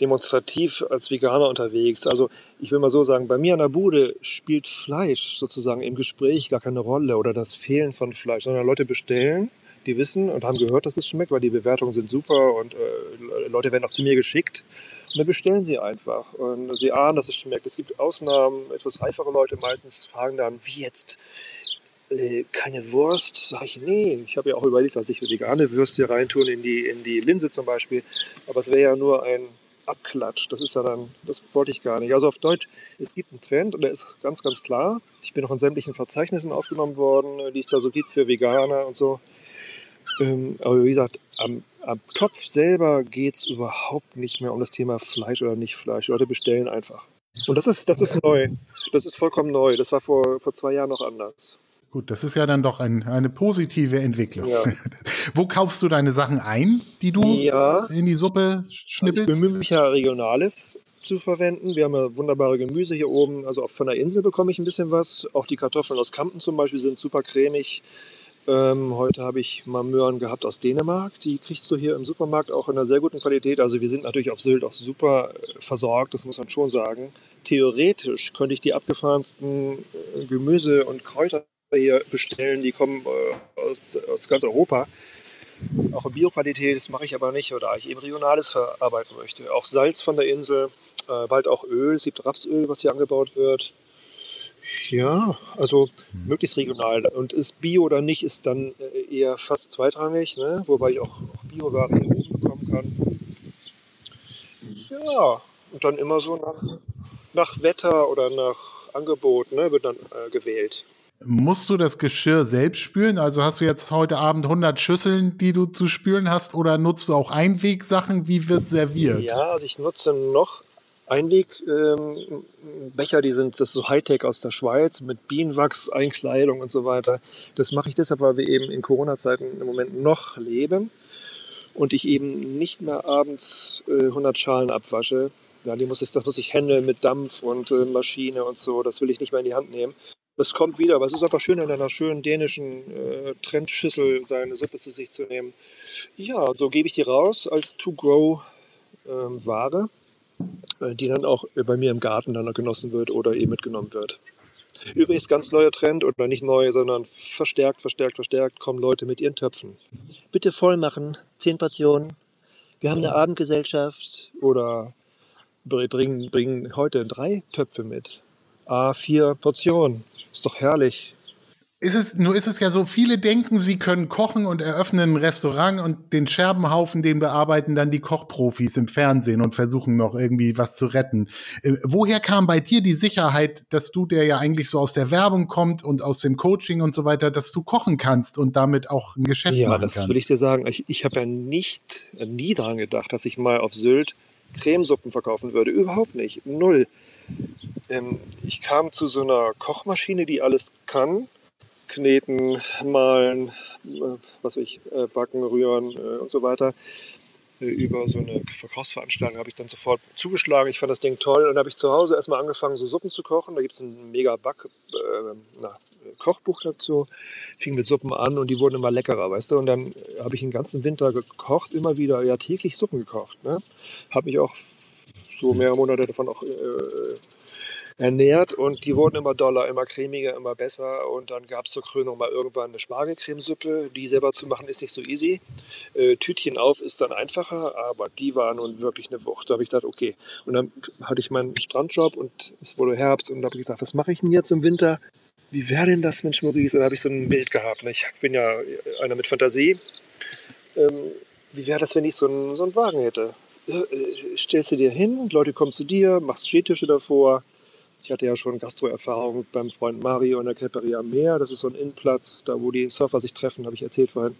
demonstrativ als Veganer unterwegs. Also ich will mal so sagen, bei mir an der Bude spielt Fleisch sozusagen im Gespräch gar keine Rolle oder das Fehlen von Fleisch, sondern Leute bestellen, die wissen und haben gehört, dass es schmeckt, weil die Bewertungen sind super und äh, Leute werden auch zu mir geschickt. Und dann bestellen sie einfach und sie ahnen, dass es schmeckt. Es gibt Ausnahmen, etwas reifere Leute meistens fragen dann, wie jetzt äh, keine Wurst? Sag ich, nee, ich habe ja auch überlegt, dass ich vegane Würste reintun in die, in die Linse zum Beispiel. Aber es wäre ja nur ein abklatscht. Das ist ja dann, das wollte ich gar nicht. Also auf Deutsch, es gibt einen Trend und der ist ganz, ganz klar. Ich bin auch in sämtlichen Verzeichnissen aufgenommen worden, die es da so gibt für Veganer und so. Ähm, aber wie gesagt, am, am Topf selber geht es überhaupt nicht mehr um das Thema Fleisch oder nicht Fleisch. Leute bestellen einfach. Und das ist, das ist neu. Das ist vollkommen neu. Das war vor, vor zwei Jahren noch anders. Gut, das ist ja dann doch ein, eine positive Entwicklung. Ja. Wo kaufst du deine Sachen ein, die du ja. in die Suppe schnippelst? Also ich bemühe mich ja Regionales zu verwenden. Wir haben ja wunderbare Gemüse hier oben. Also auch von der Insel bekomme ich ein bisschen was. Auch die Kartoffeln aus Kampen zum Beispiel sind super cremig. Ähm, heute habe ich mal Möhren gehabt aus Dänemark. Die kriegst du hier im Supermarkt auch in einer sehr guten Qualität. Also wir sind natürlich auf Sylt auch super äh, versorgt, das muss man schon sagen. Theoretisch könnte ich die abgefahrensten äh, Gemüse und Kräuter hier bestellen. Die kommen äh, aus, aus ganz Europa. Auch in Bioqualität, das mache ich aber nicht, da ich eben Regionales verarbeiten möchte. Auch Salz von der Insel, bald auch Öl. Es gibt Rapsöl, was hier angebaut wird. Ja, also hm. möglichst regional. Und ist Bio oder nicht, ist dann äh, eher fast zweitrangig, ne? wobei ich auch, auch Bio-Ware hier oben bekommen kann. Ja, und dann immer so nach, nach Wetter oder nach Angebot ne, wird dann äh, gewählt. Musst du das Geschirr selbst spülen? Also hast du jetzt heute Abend 100 Schüsseln, die du zu spülen hast, oder nutzt du auch Einwegsachen? Wie wird serviert? Ja, also ich nutze noch Einwegbecher, ähm, die sind das so Hightech aus der Schweiz mit Bienenwachs, Einkleidung und so weiter. Das mache ich deshalb, weil wir eben in Corona-Zeiten im Moment noch leben und ich eben nicht mehr abends äh, 100 Schalen abwasche. Ja, die muss ich, das muss ich händeln mit Dampf und äh, Maschine und so. Das will ich nicht mehr in die Hand nehmen. Das kommt wieder, aber es ist einfach schön, in einer schönen dänischen äh, Trendschüssel seine Suppe zu sich zu nehmen. Ja, so gebe ich die raus als To-Go-Ware. Äh, die dann auch bei mir im Garten dann genossen wird oder eben mitgenommen wird. Übrigens ganz neuer Trend oder nicht neu, sondern verstärkt, verstärkt, verstärkt kommen Leute mit ihren Töpfen. Bitte voll machen, zehn Portionen. Wir haben eine Abendgesellschaft oder bringen, bringen heute drei Töpfe mit. A, vier Portionen. Ist doch herrlich ist es, nur ist es ja so, viele denken, sie können kochen und eröffnen ein Restaurant und den Scherbenhaufen, den bearbeiten dann die Kochprofis im Fernsehen und versuchen noch irgendwie was zu retten. Äh, woher kam bei dir die Sicherheit, dass du, der ja eigentlich so aus der Werbung kommt und aus dem Coaching und so weiter, dass du kochen kannst und damit auch ein Geschäft ja, machen kannst? Ja, das will ich dir sagen. Ich, ich habe ja nicht, nie daran gedacht, dass ich mal auf Sylt Cremesuppen verkaufen würde. Überhaupt nicht. Null. Ähm, ich kam zu so einer Kochmaschine, die alles kann kneten, malen, äh, was ich, äh, backen, rühren äh, und so weiter. Über so eine Verkaufsveranstaltung habe ich dann sofort zugeschlagen. Ich fand das Ding toll. Und dann habe ich zu Hause erstmal angefangen, so Suppen zu kochen. Da gibt es ein mega Back, äh, na, Kochbuch dazu. Fing mit Suppen an und die wurden immer leckerer, weißt du. Und dann habe ich den ganzen Winter gekocht, immer wieder, ja, täglich Suppen gekocht. Ne? Habe mich auch so mehrere Monate davon auch äh, ernährt und die wurden immer doller, immer cremiger, immer besser. Und dann gab es zur Krönung mal irgendwann eine Spargelcremesuppe. Die selber zu machen ist nicht so easy. Äh, Tütchen auf ist dann einfacher, aber die war nun wirklich eine Wucht. Da habe ich gedacht, okay. Und dann hatte ich meinen Strandjob und es wurde Herbst und da habe ich gedacht, was mache ich denn jetzt im Winter? Wie wäre denn das, Mensch Maurice? Und da habe ich so ein Bild gehabt. Ne? Ich bin ja einer mit Fantasie. Ähm, wie wäre das, wenn ich so einen, so einen Wagen hätte? Äh, stellst du dir hin, Leute kommen zu dir, machst Stehtische davor, ich hatte ja schon Gastroerfahrung beim Freund Mario in der Creperia am Meer. Das ist so ein Innenplatz, da wo die Surfer sich treffen, habe ich erzählt vorhin.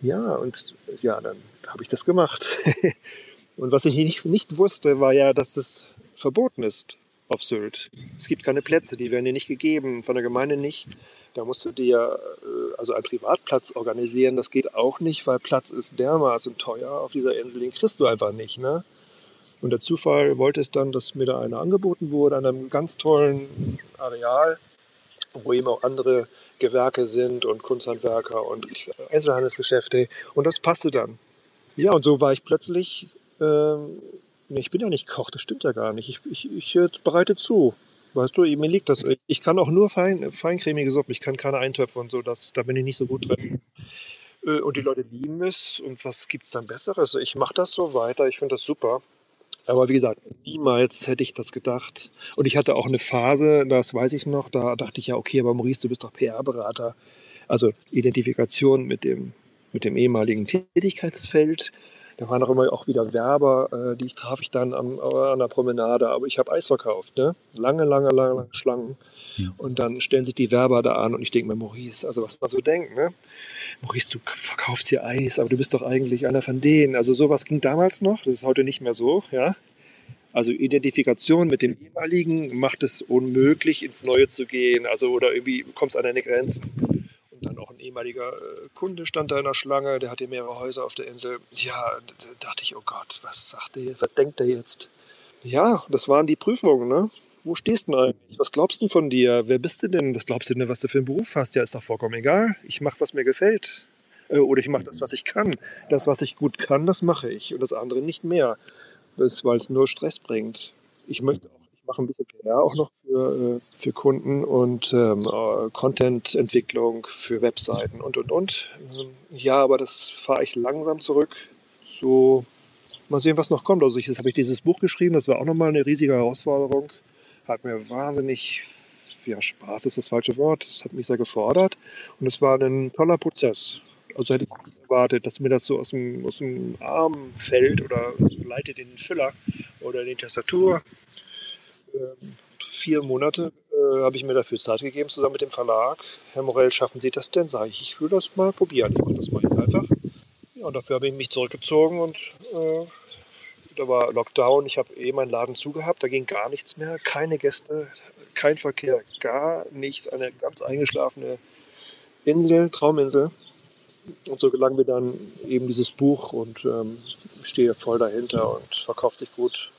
Ja, und ja, dann habe ich das gemacht. und was ich nicht, nicht wusste, war ja, dass das verboten ist auf Sylt. Es gibt keine Plätze, die werden dir nicht gegeben, von der Gemeinde nicht. Da musst du dir äh, also einen Privatplatz organisieren. Das geht auch nicht, weil Platz ist dermaßen teuer auf dieser Insel. Den kriegst du einfach nicht. Ne? Und der Zufall wollte es dann, dass mir da eine angeboten wurde an einem ganz tollen Areal, wo eben auch andere Gewerke sind und Kunsthandwerker und Einzelhandelsgeschäfte. Und das passte dann. Ja, und so war ich plötzlich, ähm, ich bin ja nicht Koch, das stimmt ja gar nicht. Ich, ich, ich bereite zu. Weißt du, mir liegt das. Ich kann auch nur fein, feincremige Suppen, ich kann keine Eintöpfe und so, das, da bin ich nicht so gut drin. Äh, und die Leute lieben es. Und was gibt es dann Besseres? Ich mache das so weiter, ich finde das super. Aber wie gesagt, niemals hätte ich das gedacht. Und ich hatte auch eine Phase, das weiß ich noch, da dachte ich ja, okay, aber Maurice, du bist doch PR-Berater. Also Identifikation mit dem, mit dem ehemaligen Tätigkeitsfeld. Da waren auch immer auch wieder Werber, äh, die ich traf ich dann am, äh, an der Promenade, aber ich habe Eis verkauft, ne? Lange, lange, lange, lange Schlangen. Ja. Und dann stellen sich die Werber da an und ich denke mir, Maurice, also was man so denkt, ne? Maurice, du verkaufst hier Eis, aber du bist doch eigentlich einer von denen. Also sowas ging damals noch, das ist heute nicht mehr so, ja. Also Identifikation mit dem ehemaligen macht es unmöglich, ins Neue zu gehen. Also oder irgendwie kommst an deine Grenzen. Ein ehemaliger äh, Kunde stand da in der Schlange, der hatte mehrere Häuser auf der Insel. Ja, da dachte ich, oh Gott, was sagt der jetzt? Was denkt der jetzt? Ja, das waren die Prüfungen, ne? Wo stehst du denn eigentlich? Was glaubst du von dir? Wer bist du denn? Was glaubst du denn, was du für einen Beruf hast? Ja, ist doch vollkommen egal. Ich mache, was mir gefällt. Äh, oder ich mache das, was ich kann. Das, was ich gut kann, das mache ich. Und das andere nicht mehr weil es nur Stress bringt. Ich möchte mache ein bisschen PR auch noch für, äh, für Kunden und ähm, äh, Content-Entwicklung für Webseiten und und und. Ähm, ja, aber das fahre ich langsam zurück. So, mal sehen, was noch kommt. Also, ich, jetzt habe ich dieses Buch geschrieben, das war auch nochmal eine riesige Herausforderung. Hat mir wahnsinnig, ja, Spaß ist das falsche Wort, das hat mich sehr gefordert und es war ein toller Prozess. Also hätte ich erwartet, dass mir das so aus dem, aus dem Arm fällt oder leitet in den Füller oder in die Tastatur. Vier Monate äh, habe ich mir dafür Zeit gegeben, zusammen mit dem Verlag. Herr Morell, schaffen Sie das denn? Sage ich, ich will das mal probieren. Ich mache das mal jetzt einfach. Ja, und dafür habe ich mich zurückgezogen und äh, da war Lockdown. Ich habe eh meinen Laden zugehabt, da ging gar nichts mehr. Keine Gäste, kein Verkehr, gar nichts. Eine ganz eingeschlafene Insel, Trauminsel. Und so gelang mir dann eben dieses Buch und ähm, stehe voll dahinter und verkauft sich gut.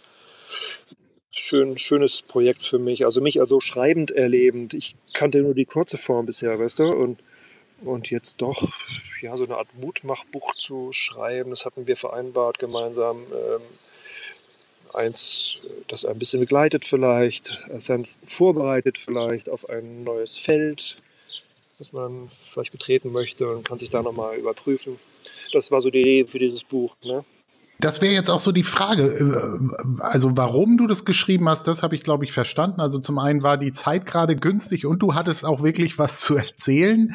Schön, schönes Projekt für mich. Also mich also schreibend erlebend. Ich kannte nur die kurze Form bisher, weißt du? Und, und jetzt doch ja, so eine Art Mutmachbuch zu schreiben, das hatten wir vereinbart gemeinsam. Ähm, eins, das ein bisschen begleitet vielleicht, es ein vorbereitet vielleicht auf ein neues Feld, das man vielleicht betreten möchte und kann sich da nochmal überprüfen. Das war so die Idee für dieses Buch. Ne? Das wäre jetzt auch so die Frage. Äh, also, warum du das geschrieben hast, das habe ich, glaube ich, verstanden. Also, zum einen war die Zeit gerade günstig und du hattest auch wirklich was zu erzählen.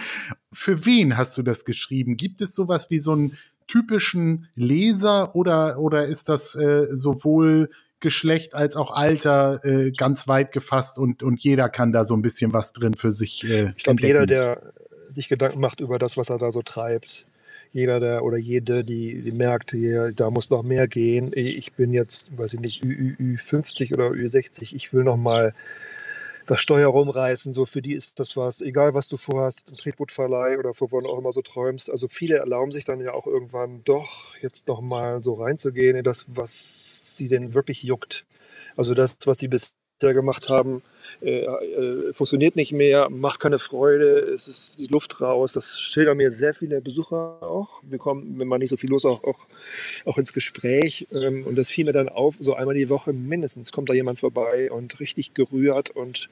Für wen hast du das geschrieben? Gibt es sowas wie so einen typischen Leser oder, oder ist das äh, sowohl Geschlecht als auch Alter äh, ganz weit gefasst und, und jeder kann da so ein bisschen was drin für sich. Äh, ich glaube, jeder, der sich Gedanken macht über das, was er da so treibt, jeder der oder jede, die, die merkt, hier, da muss noch mehr gehen. Ich bin jetzt, weiß ich nicht, Ü, Ü, 50 oder Ü 60, ich will noch mal das Steuer rumreißen. So für die ist das was, egal was du vorhast, ein Tretbootverleih oder wovon auch immer so träumst. Also viele erlauben sich dann ja auch irgendwann doch jetzt noch mal so reinzugehen in das, was sie denn wirklich juckt. Also das, was sie bisher gemacht haben, äh, äh, funktioniert nicht mehr, macht keine Freude, es ist die Luft raus. Das schildern mir sehr viele Besucher auch. Wir kommen, wenn man nicht so viel los, auch, auch, auch ins Gespräch. Ähm, und das fiel mir dann auf, so einmal die Woche mindestens kommt da jemand vorbei und richtig gerührt und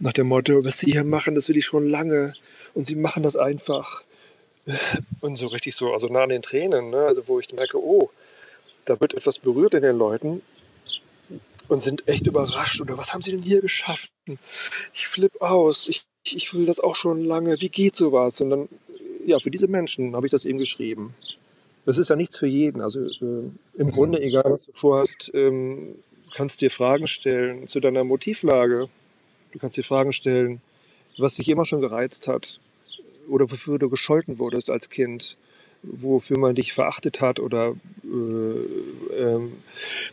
nach dem Motto, was sie hier machen, das will ich schon lange. Und sie machen das einfach. Und so richtig so, also nah an den Tränen, ne? also wo ich merke, oh, da wird etwas berührt in den Leuten und sind echt überrascht. Oder was haben sie denn hier geschafft? Ich flippe aus. Ich, ich will das auch schon lange. Wie geht sowas? Und dann, ja, für diese Menschen habe ich das eben geschrieben. Das ist ja nichts für jeden. Also äh, im Grunde, egal was du vorhast, ähm, kannst dir Fragen stellen zu deiner Motivlage. Du kannst dir Fragen stellen, was dich immer schon gereizt hat oder wofür du gescholten wurdest als Kind wofür man dich verachtet hat oder äh, ähm,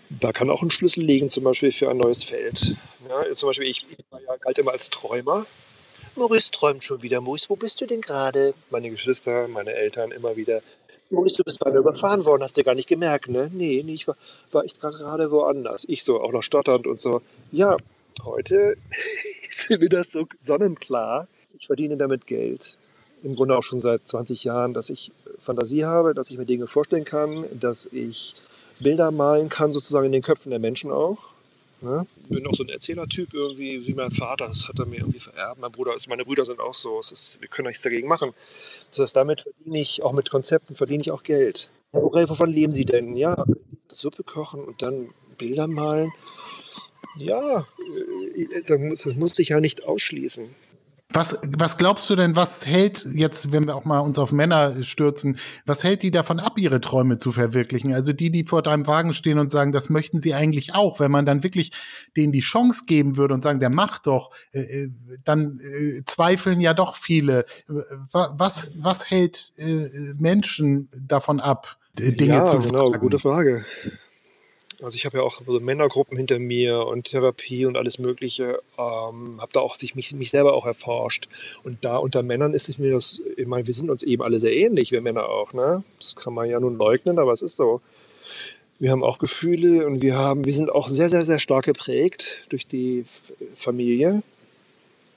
da kann auch ein Schlüssel liegen, zum Beispiel für ein neues Feld. Ja, zum Beispiel, ich, ich war ja, galt immer als Träumer. Maurice träumt schon wieder. Maurice, wo bist du denn gerade? Meine Geschwister, meine Eltern immer wieder. Maurice, du bist beinahe überfahren worden, hast du gar nicht gemerkt, ne? Nee, nee, ich war, war ich gerade woanders. Ich so, auch noch stotternd und so. Ja, heute ist mir das so sonnenklar. Ich verdiene damit Geld im Grunde auch schon seit 20 Jahren, dass ich Fantasie habe, dass ich mir Dinge vorstellen kann, dass ich Bilder malen kann, sozusagen in den Köpfen der Menschen auch. Ne? Ich bin auch so ein Erzählertyp irgendwie, wie mein Vater, das hat er mir irgendwie vererbt. Mein Bruder, also meine Brüder sind auch so, ist, wir können nichts dagegen machen. Das heißt, damit verdiene ich, auch mit Konzepten verdiene ich auch Geld. Herr Orel, wovon leben Sie denn? Ja, Suppe kochen und dann Bilder malen. Ja, äh, das, das muss ich ja nicht ausschließen. Was, was glaubst du denn, was hält jetzt, wenn wir auch mal uns auf Männer stürzen, was hält die davon ab, ihre Träume zu verwirklichen? Also die, die vor deinem Wagen stehen und sagen, das möchten sie eigentlich auch, wenn man dann wirklich denen die Chance geben würde und sagen, der macht doch, äh, äh dann äh, zweifeln ja doch viele. Was, was hält äh, Menschen davon ab, Dinge ja, zu genau, gute Frage. Also ich habe ja auch so Männergruppen hinter mir und Therapie und alles Mögliche. Ähm, habe da auch sich mich, mich selber auch erforscht. Und da unter Männern ist es mir das, ich meine, wir sind uns eben alle sehr ähnlich, wir Männer auch, ne? Das kann man ja nun leugnen, aber es ist so. Wir haben auch Gefühle und wir haben, wir sind auch sehr, sehr, sehr stark geprägt durch die Familie,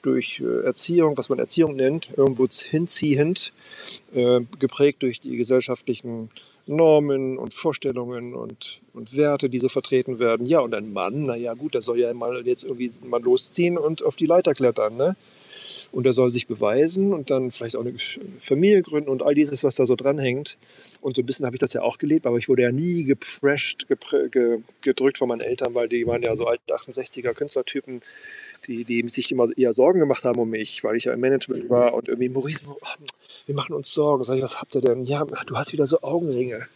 durch äh, Erziehung, was man Erziehung nennt, irgendwo hinziehend, äh, geprägt durch die gesellschaftlichen Normen und Vorstellungen und, und Werte, die so vertreten werden. Ja, und ein Mann, naja gut, der soll ja mal jetzt irgendwie mal losziehen und auf die Leiter klettern, ne? Und er soll sich beweisen und dann vielleicht auch eine Familie gründen und all dieses, was da so dranhängt. Und so ein bisschen habe ich das ja auch gelebt, aber ich wurde ja nie geprescht, gedrückt von meinen Eltern, weil die waren ja so alte 68er Künstlertypen, die, die sich immer eher Sorgen gemacht haben um mich, weil ich ja im Management war und irgendwie, Maurice, wir machen uns Sorgen. Sag ich, was habt ihr denn? Ja, du hast wieder so Augenringe.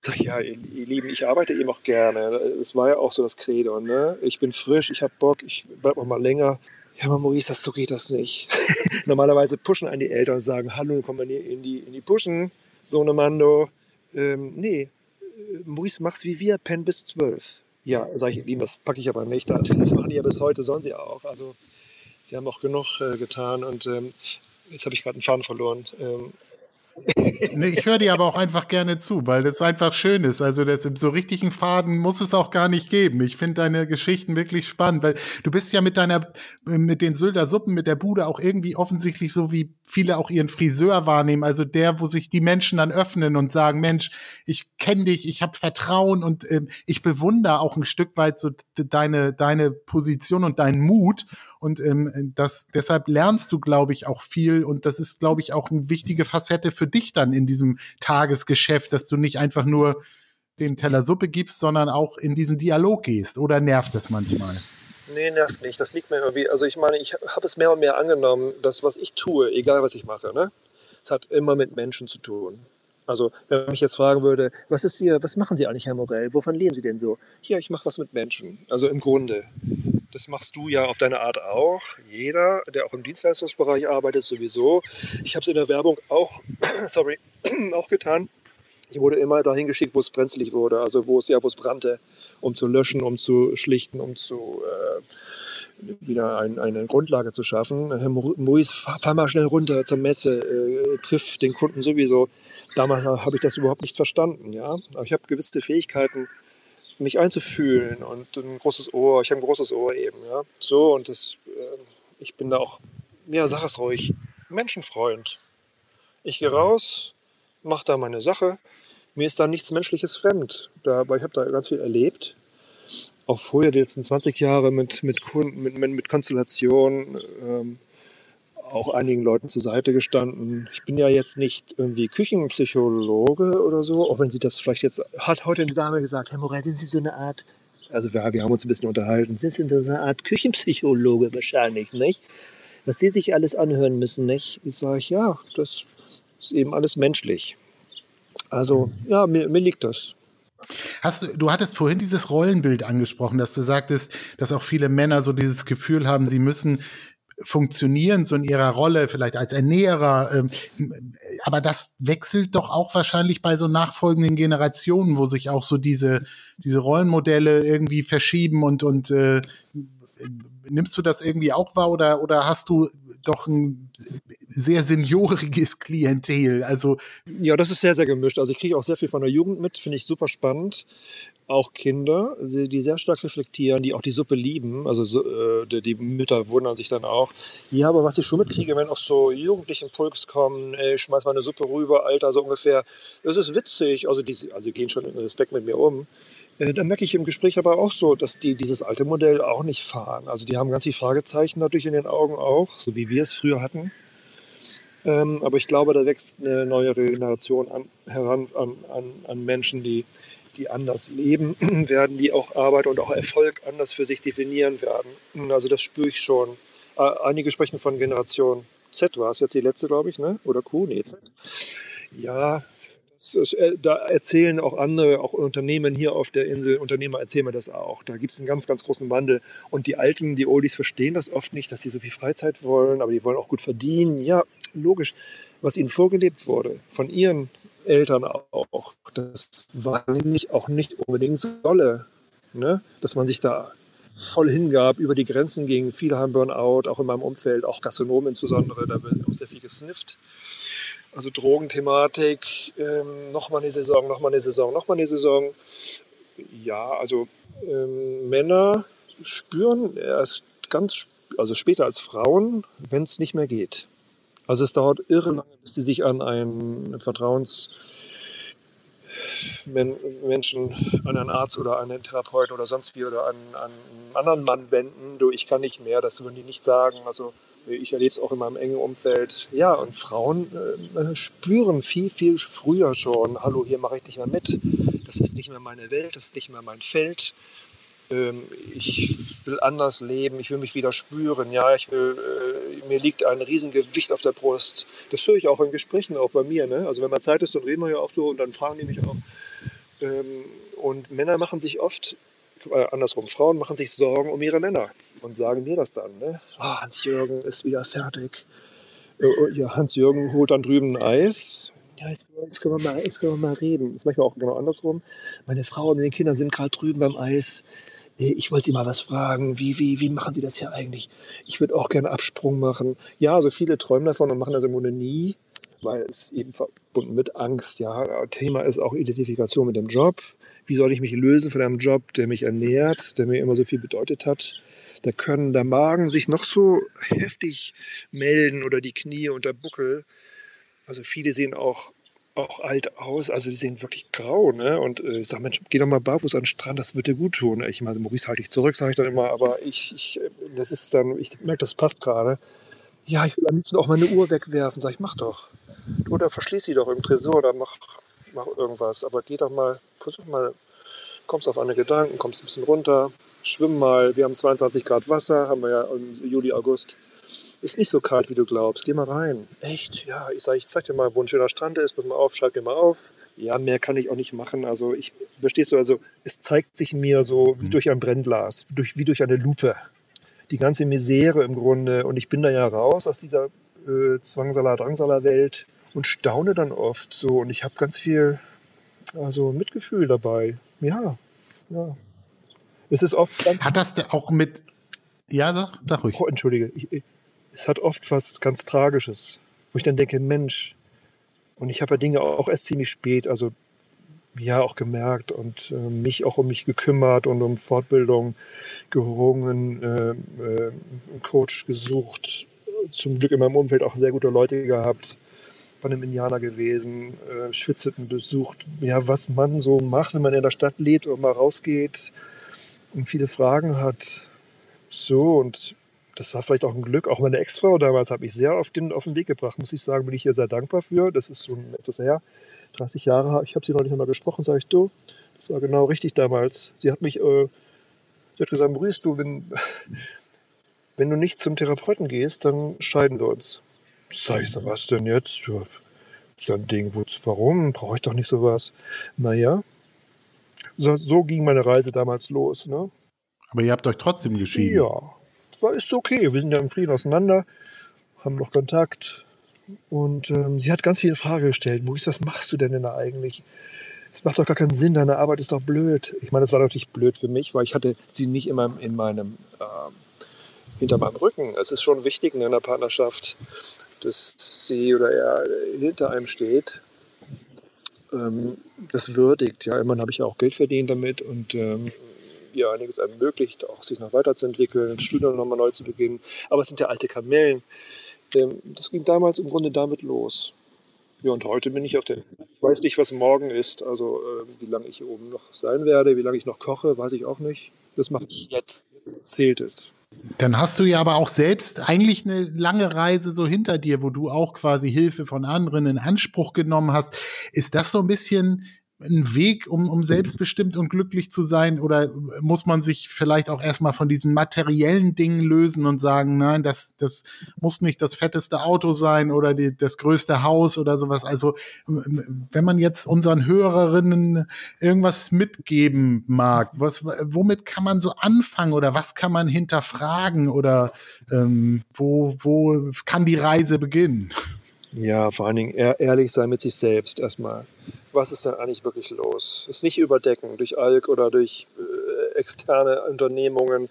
Sag ich, ja, ihr, ihr Lieben, ich arbeite eben auch gerne. Es war ja auch so das Credo, ne? Ich bin frisch, ich habe Bock, ich bleib noch mal länger. Ja, aber Maurice, das, so geht das nicht. Normalerweise pushen einen die Eltern und sagen, hallo, komm mal in die, in die Pushen, so eine Mando. Ähm, nee, Maurice, mach's wie wir, penn bis zwölf. Ja, sage ich, lieben, das packe ich aber nicht. Das machen die ja bis heute, sollen sie auch. Also sie haben auch genug äh, getan und ähm, jetzt habe ich gerade einen Faden verloren. Ähm, nee, ich höre dir aber auch einfach gerne zu, weil das einfach schön ist. Also das, so richtigen Faden muss es auch gar nicht geben. Ich finde deine Geschichten wirklich spannend, weil du bist ja mit deiner, mit den Sylter Suppen, mit der Bude auch irgendwie offensichtlich so, wie viele auch ihren Friseur wahrnehmen. Also der, wo sich die Menschen dann öffnen und sagen, Mensch, ich kenne dich, ich habe Vertrauen und ähm, ich bewundere auch ein Stück weit so deine, deine Position und deinen Mut. Und ähm, das, deshalb lernst du, glaube ich, auch viel. Und das ist, glaube ich, auch eine wichtige Facette für dich dann in diesem Tagesgeschäft, dass du nicht einfach nur den Teller Suppe gibst, sondern auch in diesen Dialog gehst? Oder nervt das manchmal? Nee, nervt nicht. Das liegt mir irgendwie. Also ich meine, ich habe es mehr und mehr angenommen, dass was ich tue, egal was ich mache, ne, es hat immer mit Menschen zu tun. Also wenn man mich jetzt fragen würde, was ist hier, was machen Sie eigentlich, Herr Morell? Wovon leben Sie denn so? Hier, ich mache was mit Menschen. Also im Grunde. Das machst du ja auf deine Art auch. Jeder, der auch im Dienstleistungsbereich arbeitet, sowieso. Ich habe es in der Werbung auch, sorry, auch getan. Ich wurde immer dahin geschickt, wo es brenzlig wurde, also wo es ja, wo es brannte, um zu löschen, um zu schlichten, um zu äh, wieder ein, eine Grundlage zu schaffen. Herr Maurice, fahr, mal schnell runter zur Messe, äh, triff den Kunden sowieso. Damals habe ich das überhaupt nicht verstanden, ja. Aber ich habe gewisse Fähigkeiten, mich einzufühlen und ein großes Ohr. Ich habe ein großes Ohr eben, ja. So und das, äh, ich bin da auch, ja, sag es ruhig, Menschenfreund. Ich gehe raus, mache da meine Sache. Mir ist da nichts Menschliches fremd. Da, aber ich habe da ganz viel erlebt. Auch vorher, die letzten 20 Jahre mit, mit Kunden, mit, mit Konstellation. Ähm, auch einigen Leuten zur Seite gestanden. Ich bin ja jetzt nicht irgendwie Küchenpsychologe oder so, auch wenn sie das vielleicht jetzt, hat heute eine Dame gesagt, Herr Morell, sind Sie so eine Art, also wir, wir haben uns ein bisschen unterhalten, sind Sie so eine Art Küchenpsychologe wahrscheinlich, nicht? Was Sie sich alles anhören müssen, nicht? Ich sage, ja, das ist eben alles menschlich. Also, ja, mir, mir liegt das. Hast du, du hattest vorhin dieses Rollenbild angesprochen, dass du sagtest, dass auch viele Männer so dieses Gefühl haben, sie müssen funktionieren, so in ihrer Rolle, vielleicht als Ernährer. Ähm, aber das wechselt doch auch wahrscheinlich bei so nachfolgenden Generationen, wo sich auch so diese, diese Rollenmodelle irgendwie verschieben und, und äh, nimmst du das irgendwie auch wahr oder, oder hast du doch ein sehr senioriges Klientel? Also ja, das ist sehr, sehr gemischt. Also ich kriege auch sehr viel von der Jugend mit, finde ich super spannend. Auch Kinder, die sehr stark reflektieren, die auch die Suppe lieben. Also äh, die Mütter wundern sich dann auch. Ja, aber was ich schon mitkriege, wenn auch so Jugendliche im Puls kommen, ey, schmeiß mal eine Suppe rüber, Alter, so ungefähr. Das ist witzig. Also die also gehen schon in Respekt mit mir um. Äh, da merke ich im Gespräch aber auch so, dass die dieses alte Modell auch nicht fahren. Also die haben ganz viele Fragezeichen natürlich in den Augen auch, so wie wir es früher hatten. Ähm, aber ich glaube, da wächst eine neue Generation an, heran an, an, an Menschen, die, die anders leben werden, die auch Arbeit und auch Erfolg anders für sich definieren werden. Also das spüre ich schon. einige sprechen von Generation Z, war es jetzt die letzte, glaube ich, ne? oder Q, nee, Z. Ja, äh, da erzählen auch andere, auch Unternehmen hier auf der Insel, Unternehmer erzählen mir das auch. Da gibt es einen ganz, ganz großen Wandel. Und die Alten, die Oldies verstehen das oft nicht, dass sie so viel Freizeit wollen, aber die wollen auch gut verdienen. Ja, logisch. Was ihnen vorgelebt wurde, von ihren Eltern auch, das war nämlich auch nicht unbedingt so dolle, ne? dass man sich da voll hingab, über die Grenzen ging. Viele haben Burnout, auch in meinem Umfeld, auch Gastronomen insbesondere, da wird auch sehr viel gesnifft. Also Drogenthematik, ähm, nochmal eine Saison, nochmal eine Saison, nochmal eine Saison. Ja, also ähm, Männer spüren erst ganz, also später als Frauen, wenn es nicht mehr geht. Also es dauert irre lange, bis sie sich an einen Vertrauens Menschen, an einen Arzt oder an einen Therapeuten oder sonst wie oder an, an einen anderen Mann wenden. Du, ich kann nicht mehr, das würden die nicht sagen. Also ich erlebe es auch in meinem engen Umfeld. Ja, und Frauen äh, spüren viel, viel früher schon, hallo, hier mache ich nicht mehr mit. Das ist nicht mehr meine Welt, das ist nicht mehr mein Feld. Ähm, ich will anders leben, ich will mich wieder spüren. Ja, ich will, äh, mir liegt ein Riesengewicht auf der Brust. Das höre ich auch in Gesprächen, auch bei mir. Ne? Also wenn man Zeit ist, dann reden wir ja auch so und dann fragen die mich auch. Ähm, und Männer machen sich oft äh, andersrum, Frauen machen sich Sorgen um ihre Männer und sagen mir das dann. Ne? Ah, Hans-Jürgen ist wieder fertig. Äh, oh, ja, Hans-Jürgen holt dann drüben ein Eis. Ja, jetzt, können wir mal, jetzt können wir mal reden. Das ist manchmal auch genau andersrum. Meine Frau und meine Kinder sind gerade drüben beim Eis. Äh, ich wollte Sie mal was fragen. Wie, wie, wie machen Sie das hier eigentlich? Ich würde auch gerne Absprung machen. Ja, also viele träumen davon und machen das im Grunde nie, weil es eben verbunden mit Angst. Ja, Thema ist auch Identifikation mit dem Job wie soll ich mich lösen von einem Job, der mich ernährt, der mir immer so viel bedeutet hat. Da können der Magen sich noch so heftig melden oder die Knie und der Buckel. Also viele sehen auch, auch alt aus, also die sehen wirklich grau. Ne? Und äh, ich sage, Mensch, geh doch mal barfuß an den Strand, das wird dir gut tun. Ich meine, Maurice halte ich zurück, sage ich dann immer, aber ich, ich, das ist dann, ich merke, das passt gerade. Ja, ich will am liebsten auch meine Uhr wegwerfen. Sag ich, mach doch. Oder verschließ sie doch im Tresor oder mach, mach irgendwas. Aber geh doch mal, versuch mal, kommst auf eine Gedanken, kommst ein bisschen runter, schwimm mal. Wir haben 22 Grad Wasser, haben wir ja im Juli, August. Ist nicht so kalt, wie du glaubst. Geh mal rein. Echt? Ja, ich sage, ich zeig dir mal, wo ein schöner Strand ist. Pass mal auf, schreib dir mal auf. Ja, mehr kann ich auch nicht machen. Also ich, verstehst du, also es zeigt sich mir so wie mhm. durch ein Brennglas, durch, wie durch eine Lupe. Die ganze Misere im Grunde. Und ich bin da ja raus aus dieser äh, Zwangsaler, Drangsaler Welt und staune dann oft so. Und ich habe ganz viel also Mitgefühl dabei. Ja, ja. Es ist oft ganz. Hat das auch mit. Ja, sag, sag ruhig. Oh, entschuldige. Ich, es hat oft was ganz Tragisches, wo ich dann denke, Mensch. Und ich habe ja Dinge auch erst ziemlich spät, also ja, auch gemerkt und äh, mich auch um mich gekümmert und um Fortbildung gerungen, äh, äh, einen Coach gesucht. Zum Glück in meinem Umfeld auch sehr gute Leute gehabt bei einem Indianer gewesen, äh, Schwitzhütten besucht, ja, was man so macht, wenn man in der Stadt lebt und mal rausgeht und viele Fragen hat. So, und das war vielleicht auch ein Glück. Auch meine Ex-Frau damals hat mich sehr auf den, auf den Weg gebracht, muss ich sagen, bin ich hier sehr dankbar für. Das ist schon etwas her, 30 Jahre, ich habe sie noch nicht einmal gesprochen, sage ich, du, das war genau richtig damals. Sie hat mich, äh, sie hat gesagt, Maurice, du, wenn, wenn du nicht zum Therapeuten gehst, dann scheiden wir uns. Sag ich so, was denn jetzt? Ja, ja ein Ding, wo, warum? Brauche ich doch nicht sowas. Naja, so, so ging meine Reise damals los. Ne? Aber ihr habt euch trotzdem geschieden. Ja, war, ist okay. Wir sind ja im Frieden auseinander, haben noch Kontakt. Und ähm, sie hat ganz viele Fragen gestellt. Maurice, was machst du denn denn da eigentlich? Es macht doch gar keinen Sinn, deine Arbeit ist doch blöd. Ich meine, das war natürlich blöd für mich, weil ich hatte sie nicht immer in meinem, ähm, hinter meinem Rücken. Es ist schon wichtig in einer Partnerschaft, dass sie oder er hinter einem steht, ähm, das würdigt. Ja, immerhin habe ich ja auch Geld verdient damit und ähm, ja, einiges ermöglicht, auch sich noch weiterzuentwickeln, das Studium nochmal neu zu beginnen. Aber es sind ja alte Kamellen. Ähm, das ging damals im Grunde damit los. Ja, und heute bin ich auf der. Ich weiß nicht, was morgen ist. Also, äh, wie lange ich hier oben noch sein werde, wie lange ich noch koche, weiß ich auch nicht. Das mache ich jetzt. Jetzt zählt es. Dann hast du ja aber auch selbst eigentlich eine lange Reise so hinter dir, wo du auch quasi Hilfe von anderen in Anspruch genommen hast. Ist das so ein bisschen ein Weg, um, um selbstbestimmt und glücklich zu sein? Oder muss man sich vielleicht auch erstmal von diesen materiellen Dingen lösen und sagen, nein, das, das muss nicht das fetteste Auto sein oder die, das größte Haus oder sowas. Also wenn man jetzt unseren Hörerinnen irgendwas mitgeben mag, was, womit kann man so anfangen oder was kann man hinterfragen oder ähm, wo, wo kann die Reise beginnen? Ja, vor allen Dingen ehrlich sein mit sich selbst erstmal was ist denn eigentlich wirklich los? Es nicht überdecken durch Alk oder durch äh, externe Unternehmungen.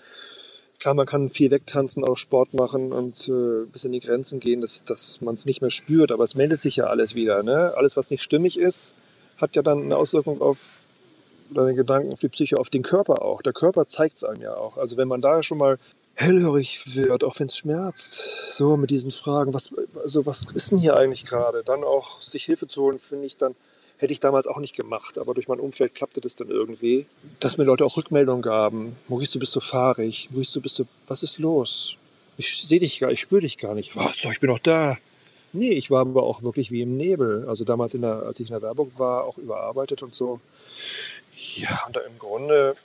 Klar, man kann viel wegtanzen, auch Sport machen und äh, bis in die Grenzen gehen, dass, dass man es nicht mehr spürt, aber es meldet sich ja alles wieder. Ne? Alles, was nicht stimmig ist, hat ja dann eine Auswirkung auf deine Gedanken, auf die Psyche, auf den Körper auch. Der Körper zeigt es einem ja auch. Also wenn man da schon mal hellhörig wird, auch wenn es schmerzt, so mit diesen Fragen, was, also was ist denn hier eigentlich gerade? Dann auch sich Hilfe zu holen, finde ich dann Hätte ich damals auch nicht gemacht, aber durch mein Umfeld klappte das dann irgendwie. Dass mir Leute auch Rückmeldungen gaben. Maurice, du bist so fahrig. Maurice, du bist so, was ist los? Ich sehe dich gar, ich spüre dich gar nicht. Was? Ich bin noch da. Nee, ich war aber auch wirklich wie im Nebel. Also damals, der, als ich in der Werbung war, auch überarbeitet und so. Ja, und im Grunde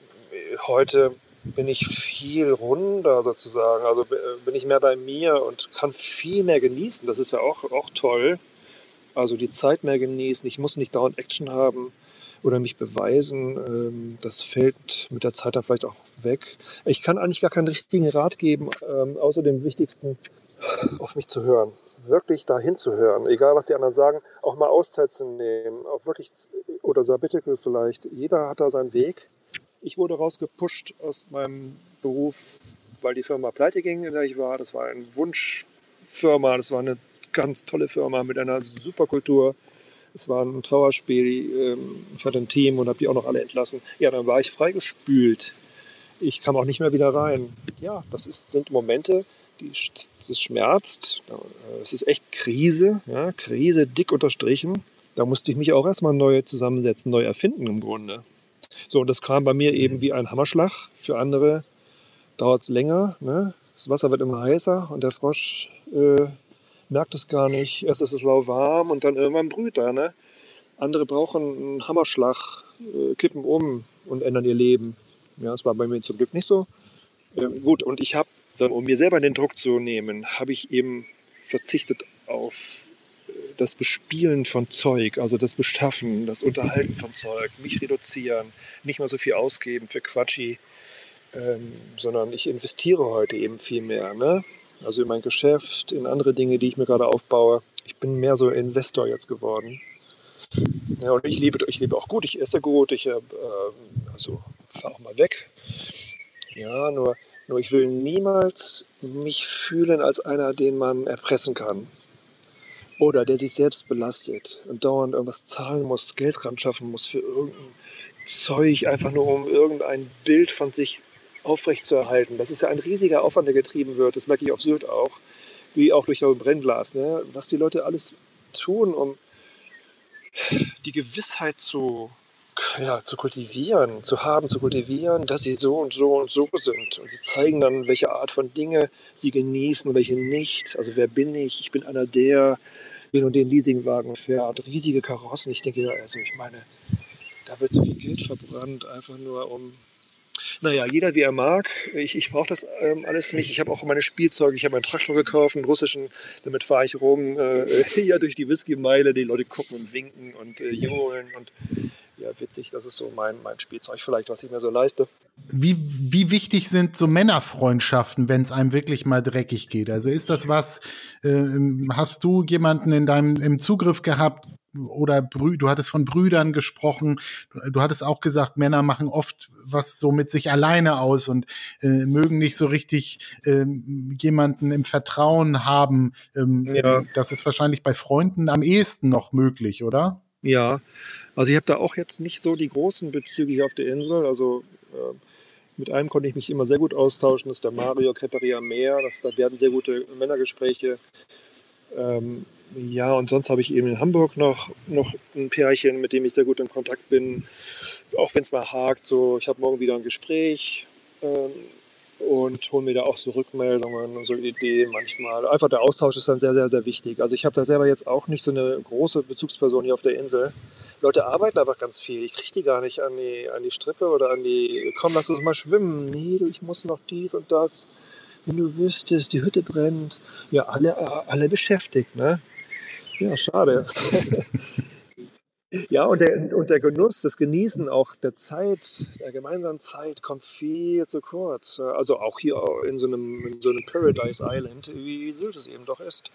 heute bin ich viel runder sozusagen. Also bin ich mehr bei mir und kann viel mehr genießen. Das ist ja auch, auch toll. Also die Zeit mehr genießen. Ich muss nicht dauernd Action haben oder mich beweisen. Ähm, das fällt mit der Zeit dann vielleicht auch weg. Ich kann eigentlich gar keinen richtigen Rat geben, ähm, außer dem Wichtigsten, auf mich zu hören. Wirklich dahin zu hören, egal was die anderen sagen, auch mal Auszeit zu nehmen, auch wirklich, oder Sabbatical vielleicht. Jeder hat da seinen Weg. Ich wurde rausgepusht aus meinem Beruf, weil die Firma pleite ging, in der ich war. Das war eine Wunschfirma, das war eine ganz tolle Firma mit einer super Kultur. Es war ein Trauerspiel. Ähm, ich hatte ein Team und habe die auch noch alle entlassen. Ja, dann war ich freigespült. Ich kam auch nicht mehr wieder rein. Ja, das ist, sind Momente, die, das schmerzt. Es ist echt Krise. Ja, Krise dick unterstrichen. Da musste ich mich auch erstmal neu zusammensetzen, neu erfinden im Grunde. So, und das kam bei mir eben wie ein Hammerschlag. Für andere dauert es länger. Ne? Das Wasser wird immer heißer und der Frosch äh, merkt es gar nicht. Erst ist es lauwarm und dann irgendwann brüht er. Ne? Andere brauchen einen Hammerschlag, äh, kippen um und ändern ihr Leben. Ja, das war bei mir zum Glück nicht so. Ähm, gut, und ich habe, um mir selber den Druck zu nehmen, habe ich eben verzichtet auf äh, das Bespielen von Zeug, also das Beschaffen, das Unterhalten von Zeug, mich reduzieren, nicht mal so viel ausgeben für Quatschi, ähm, sondern ich investiere heute eben viel mehr. Ne? Also in mein Geschäft, in andere Dinge, die ich mir gerade aufbaue. Ich bin mehr so Investor jetzt geworden. Ja, und ich lebe, ich lebe auch gut, ich esse gut, ich äh, also fahre auch mal weg. Ja, nur, nur ich will niemals mich fühlen als einer, den man erpressen kann. Oder der sich selbst belastet und dauernd irgendwas zahlen muss, Geld ran schaffen muss für irgendein Zeug, einfach nur um irgendein Bild von sich aufrechtzuerhalten. Das ist ja ein riesiger Aufwand, der getrieben wird. Das merke ich auf Sylt auch, wie auch durch das Brennglas. Ne? Was die Leute alles tun, um die Gewissheit zu, ja, zu kultivieren, zu haben, zu kultivieren, dass sie so und so und so sind. Und sie zeigen dann, welche Art von Dinge sie genießen welche nicht. Also wer bin ich? Ich bin einer der, den und den Leasingwagen fährt, riesige Karossen. Ich denke, also ich meine, da wird so viel Geld verbrannt, einfach nur um naja, jeder wie er mag. Ich, ich brauche das ähm, alles nicht. Ich habe auch meine Spielzeuge. Ich habe einen Traktor gekauft, einen russischen. Damit fahre ich rum, äh, hier durch die Whisky-Meile. Die Leute gucken und winken und äh, johlen. Und ja, witzig. Das ist so mein, mein Spielzeug vielleicht, was ich mir so leiste. Wie, wie wichtig sind so Männerfreundschaften, wenn es einem wirklich mal dreckig geht? Also ist das was, äh, hast du jemanden in deinem im Zugriff gehabt, oder Brü du hattest von Brüdern gesprochen. Du, du, hattest auch gesagt, Männer machen oft was so mit sich alleine aus und äh, mögen nicht so richtig äh, jemanden im Vertrauen haben. Ähm, ja. Das ist wahrscheinlich bei Freunden am ehesten noch möglich, oder? Ja, also ich habe da auch jetzt nicht so die großen Bezüge hier auf der Insel. Also äh, mit einem konnte ich mich immer sehr gut austauschen, das ist der Mario Creperia Meer. Das, da werden sehr gute Männergespräche. Ähm, ja, und sonst habe ich eben in Hamburg noch, noch ein Pärchen, mit dem ich sehr gut in Kontakt bin. Auch wenn es mal hakt, so ich habe morgen wieder ein Gespräch ähm, und hole mir da auch so Rückmeldungen und so Ideen manchmal. Einfach der Austausch ist dann sehr, sehr, sehr wichtig. Also ich habe da selber jetzt auch nicht so eine große Bezugsperson hier auf der Insel. Leute arbeiten einfach ganz viel. Ich kriege die gar nicht an die, an die Strippe oder an die, komm, lass uns mal schwimmen. Nee, ich muss noch dies und das. Wenn du wüsstest, die Hütte brennt. Ja, alle, alle beschäftigt, ne? Ja, schade. ja, und der, und der Genuss, das Genießen auch der Zeit, der gemeinsamen Zeit kommt viel zu kurz. Also auch hier in so einem, in so einem Paradise Island, wie Sylt es eben doch ist.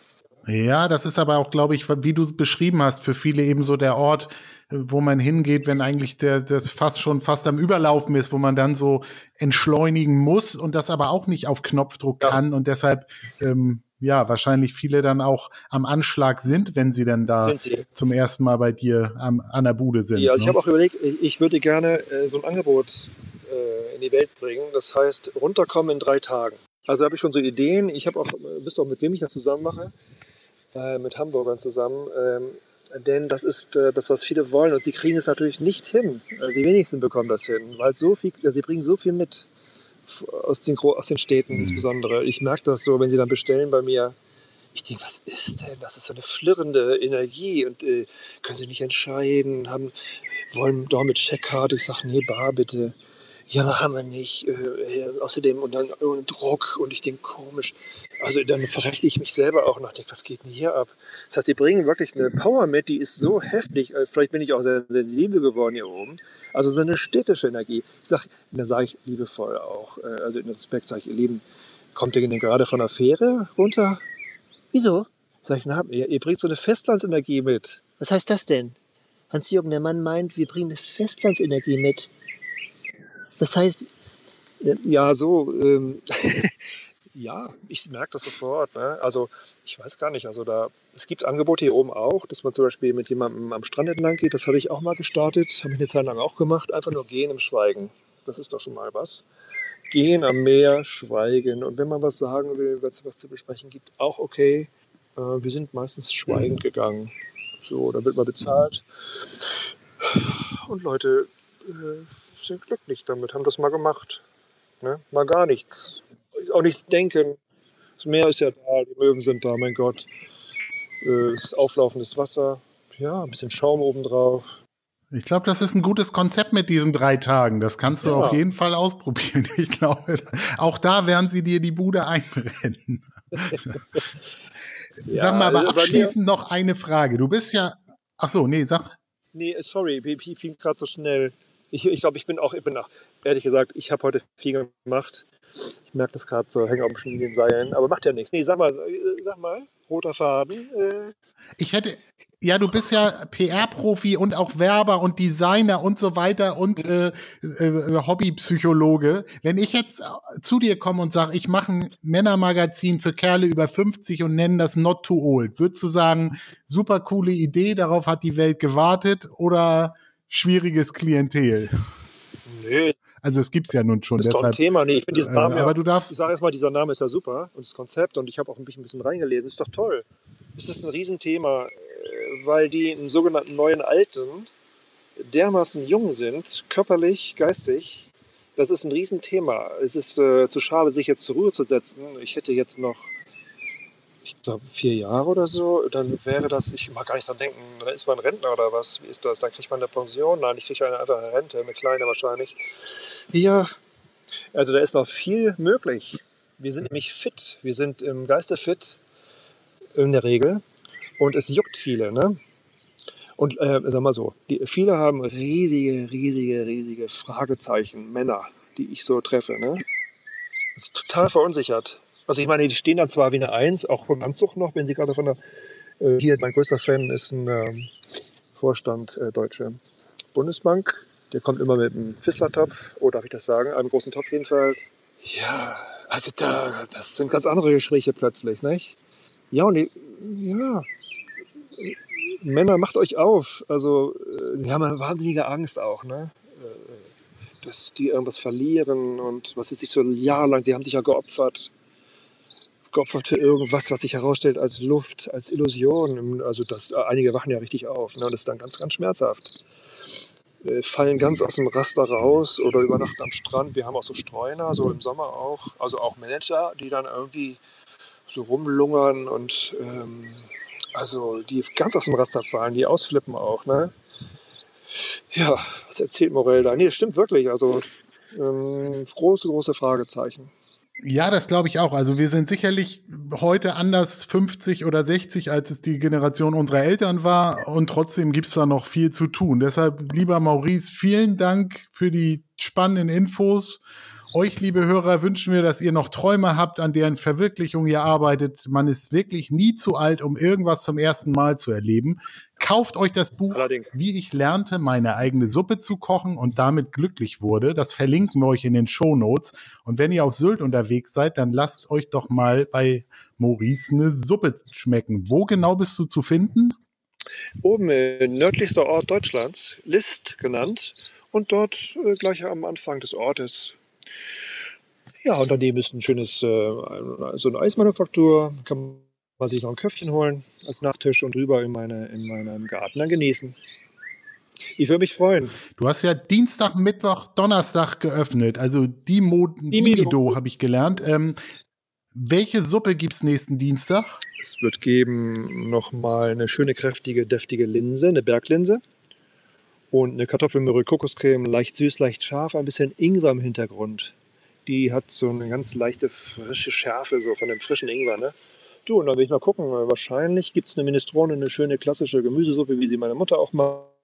Ja, das ist aber auch, glaube ich, wie du beschrieben hast, für viele eben so der Ort, wo man hingeht, wenn eigentlich der das fast schon fast am Überlaufen ist, wo man dann so entschleunigen muss und das aber auch nicht auf Knopfdruck ja. kann und deshalb ähm, ja wahrscheinlich viele dann auch am Anschlag sind, wenn sie dann da sie. zum ersten Mal bei dir am, an der Bude sind. Ja, also ne? ich habe auch überlegt, ich würde gerne äh, so ein Angebot äh, in die Welt bringen. Das heißt runterkommen in drei Tagen. Also habe ich schon so Ideen. Ich habe auch, äh, wisst auch, mit wem ich das zusammen mache äh, mit Hamburgern zusammen. Ähm, denn das ist äh, das, was viele wollen und sie kriegen es natürlich nicht hin. Äh, die wenigsten bekommen das hin, weil so viel, sie bringen so viel mit aus den, aus den Städten mhm. insbesondere. Ich merke das so, wenn sie dann bestellen bei mir. Ich denke, was ist denn? Das ist so eine flirrende Energie und äh, können sie nicht entscheiden, haben, wollen doch mit Checkkarte. Ich sage, nee, bar bitte. Ja, haben wir nicht. Äh, außerdem und dann und Druck und ich denke, komisch. Also dann verrechte ich mich selber auch nach, denke, was geht denn hier ab? Das heißt, sie bringen wirklich eine Power mit, die ist so heftig. Äh, vielleicht bin ich auch sehr sensibel geworden hier oben. Also so eine städtische Energie. Ich sage, da sage ich liebevoll auch, äh, also in Respekt sage ich, ihr Lieben, kommt ihr denn gerade von der Fähre runter? Wieso? Sag ich, na, ihr, ihr bringt so eine Festlandsenergie mit. Was heißt das denn? Hans-Jürgen, der Mann meint, wir bringen eine Festlandsenergie mit. Das heißt, ja, so, ähm, Ja, ich merke das sofort. Ne? Also ich weiß gar nicht, also da, es gibt Angebote hier oben auch, dass man zum Beispiel mit jemandem am Strand entlang geht. Das habe ich auch mal gestartet, habe ich eine Zeit lang auch gemacht. Einfach nur gehen im Schweigen. Das ist doch schon mal was. Gehen am Meer, schweigen. Und wenn man was sagen will, wenn es was zu besprechen gibt, auch okay. Äh, wir sind meistens schweigend gegangen. So, da wird man bezahlt. Und Leute äh, sind glücklich damit, haben das mal gemacht. Ne? Mal gar nichts auch nichts denken. Das Meer ist ja da, die Möwen sind da, mein Gott. Äh, das auflaufendes Wasser, ja, ein bisschen Schaum obendrauf. Ich glaube, das ist ein gutes Konzept mit diesen drei Tagen. Das kannst du ja. auf jeden Fall ausprobieren. Ich glaube, auch da werden sie dir die Bude einbrennen. ja, sag mal, aber also abschließend noch eine Frage. Du bist ja, ach so, nee, sag. Nee, sorry, ich bin gerade so schnell. Ich, ich glaube, ich bin auch, ich bin auch, ehrlich gesagt, ich habe heute viel gemacht. Ich merke das gerade so, hängen auf den Seilen, aber macht ja nichts. Nee, sag mal, äh, sag mal, roter Faden. Äh. Ich hätte, ja, du bist ja PR-Profi und auch Werber und Designer und so weiter und äh, äh, Hobbypsychologe. Wenn ich jetzt zu dir komme und sage, ich mache ein Männermagazin für Kerle über 50 und nenne das Not Too Old, würdest du sagen, super coole Idee, darauf hat die Welt gewartet oder schwieriges Klientel? Nö, also es gibt es ja nun schon. Das ist deshalb, doch ein Thema. Nee, ich finde diesen Namen äh, aber ja, du darfst. Ich sage erstmal, dieser Name ist ja super und das Konzept und ich habe auch ein bisschen, ein bisschen reingelesen. Ist doch toll. Es ist ein Riesenthema, äh, weil die im sogenannten neuen Alten dermaßen jung sind, körperlich, geistig. Das ist ein Riesenthema. Es ist äh, zu schade, sich jetzt zur Ruhe zu setzen. Ich hätte jetzt noch ich glaube, vier Jahre oder so, dann wäre das, ich mag gar nicht dran denken, dann ist man Rentner oder was, wie ist das? Dann kriegt man eine Pension, nein, ich kriege eine einfache Rente, eine kleine wahrscheinlich. Ja, also da ist noch viel möglich. Wir sind nämlich fit, wir sind im Geiste fit, in der Regel, und es juckt viele, ne? Und äh, sag mal so, die, viele haben riesige, riesige, riesige Fragezeichen, Männer, die ich so treffe, ne? Das ist total verunsichert. Also ich meine, die stehen da zwar wie eine Eins, auch vom Anzug noch, wenn sie gerade von der, äh, hier, mein größter Fan ist ein ähm, Vorstand äh, Deutsche Bundesbank. Der kommt immer mit einem Fisslertopf, oder oh, darf ich das sagen, einem großen Topf jedenfalls. Ja, also da, das sind ganz andere Gespräche plötzlich, nicht? Ja, und die, ja, Männer, macht euch auf. Also, äh, die haben eine wahnsinnige Angst auch, ne? Äh, dass die irgendwas verlieren und was ist sich so jahrelang, sie haben sich ja geopfert geopfert für irgendwas, was sich herausstellt als Luft, als Illusion. Also das, einige wachen ja richtig auf. Ne? Das ist dann ganz, ganz schmerzhaft. Äh, fallen ganz aus dem Raster raus oder übernachten am Strand. Wir haben auch so Streuner, so im Sommer auch. Also auch Manager, die dann irgendwie so rumlungern und ähm, also die ganz aus dem Raster fallen, die ausflippen auch. Ne? Ja, was erzählt Morell da? Nee, das stimmt wirklich. Also ähm, große, große Fragezeichen. Ja, das glaube ich auch. Also wir sind sicherlich heute anders 50 oder 60, als es die Generation unserer Eltern war. Und trotzdem gibt es da noch viel zu tun. Deshalb, lieber Maurice, vielen Dank für die spannenden Infos. Euch, liebe Hörer, wünschen wir, dass ihr noch Träume habt, an deren Verwirklichung ihr arbeitet. Man ist wirklich nie zu alt, um irgendwas zum ersten Mal zu erleben. Kauft euch das Buch, Allerdings. wie ich lernte, meine eigene Suppe zu kochen und damit glücklich wurde. Das verlinken wir euch in den Show Notes. Und wenn ihr auf Sylt unterwegs seid, dann lasst euch doch mal bei Maurice eine Suppe schmecken. Wo genau bist du zu finden? Oben, äh, nördlichster Ort Deutschlands, List genannt. Und dort äh, gleich am Anfang des Ortes ja, und daneben ist ein schönes, äh, so eine Eismanufaktur. Kann man sich noch ein Köpfchen holen als Nachtisch und rüber in, meine, in meinem Garten dann genießen. Ich würde mich freuen. Du hast ja Dienstag, Mittwoch, Donnerstag geöffnet. Also die Dimido habe ich gelernt. Ähm, welche Suppe gibt es nächsten Dienstag? Es wird geben nochmal eine schöne, kräftige, deftige Linse, eine Berglinse. Und eine Kartoffelmürre, Kokoscreme, leicht süß, leicht scharf, ein bisschen Ingwer im Hintergrund. Die hat so eine ganz leichte, frische Schärfe, so von dem frischen Ingwer. Ne? Du, und dann will ich mal gucken. Wahrscheinlich gibt es eine Minestrone, eine schöne klassische Gemüsesuppe, wie sie meine Mutter auch macht.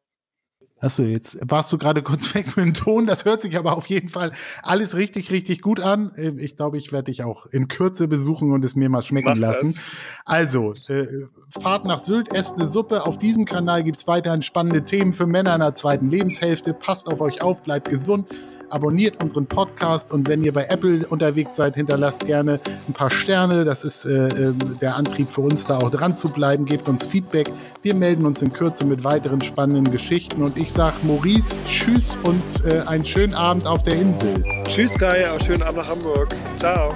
Achso, jetzt warst du gerade kurz weg mit dem Ton. Das hört sich aber auf jeden Fall alles richtig, richtig gut an. Ähm, ich glaube, ich werde dich auch in Kürze besuchen und es mir mal schmecken Mach lassen. Das. Also, äh, Fahrt nach Sylt, esst eine Suppe. Auf diesem Kanal gibt es weiterhin spannende Themen für Männer in der zweiten Lebenshälfte. Passt auf euch auf, bleibt gesund abonniert unseren Podcast und wenn ihr bei Apple unterwegs seid, hinterlasst gerne ein paar Sterne. Das ist äh, ähm, der Antrieb für uns, da auch dran zu bleiben. Gebt uns Feedback. Wir melden uns in Kürze mit weiteren spannenden Geschichten und ich sage Maurice, tschüss und äh, einen schönen Abend auf der Insel. Tschüss Kai, schönen Abend nach Hamburg. Ciao.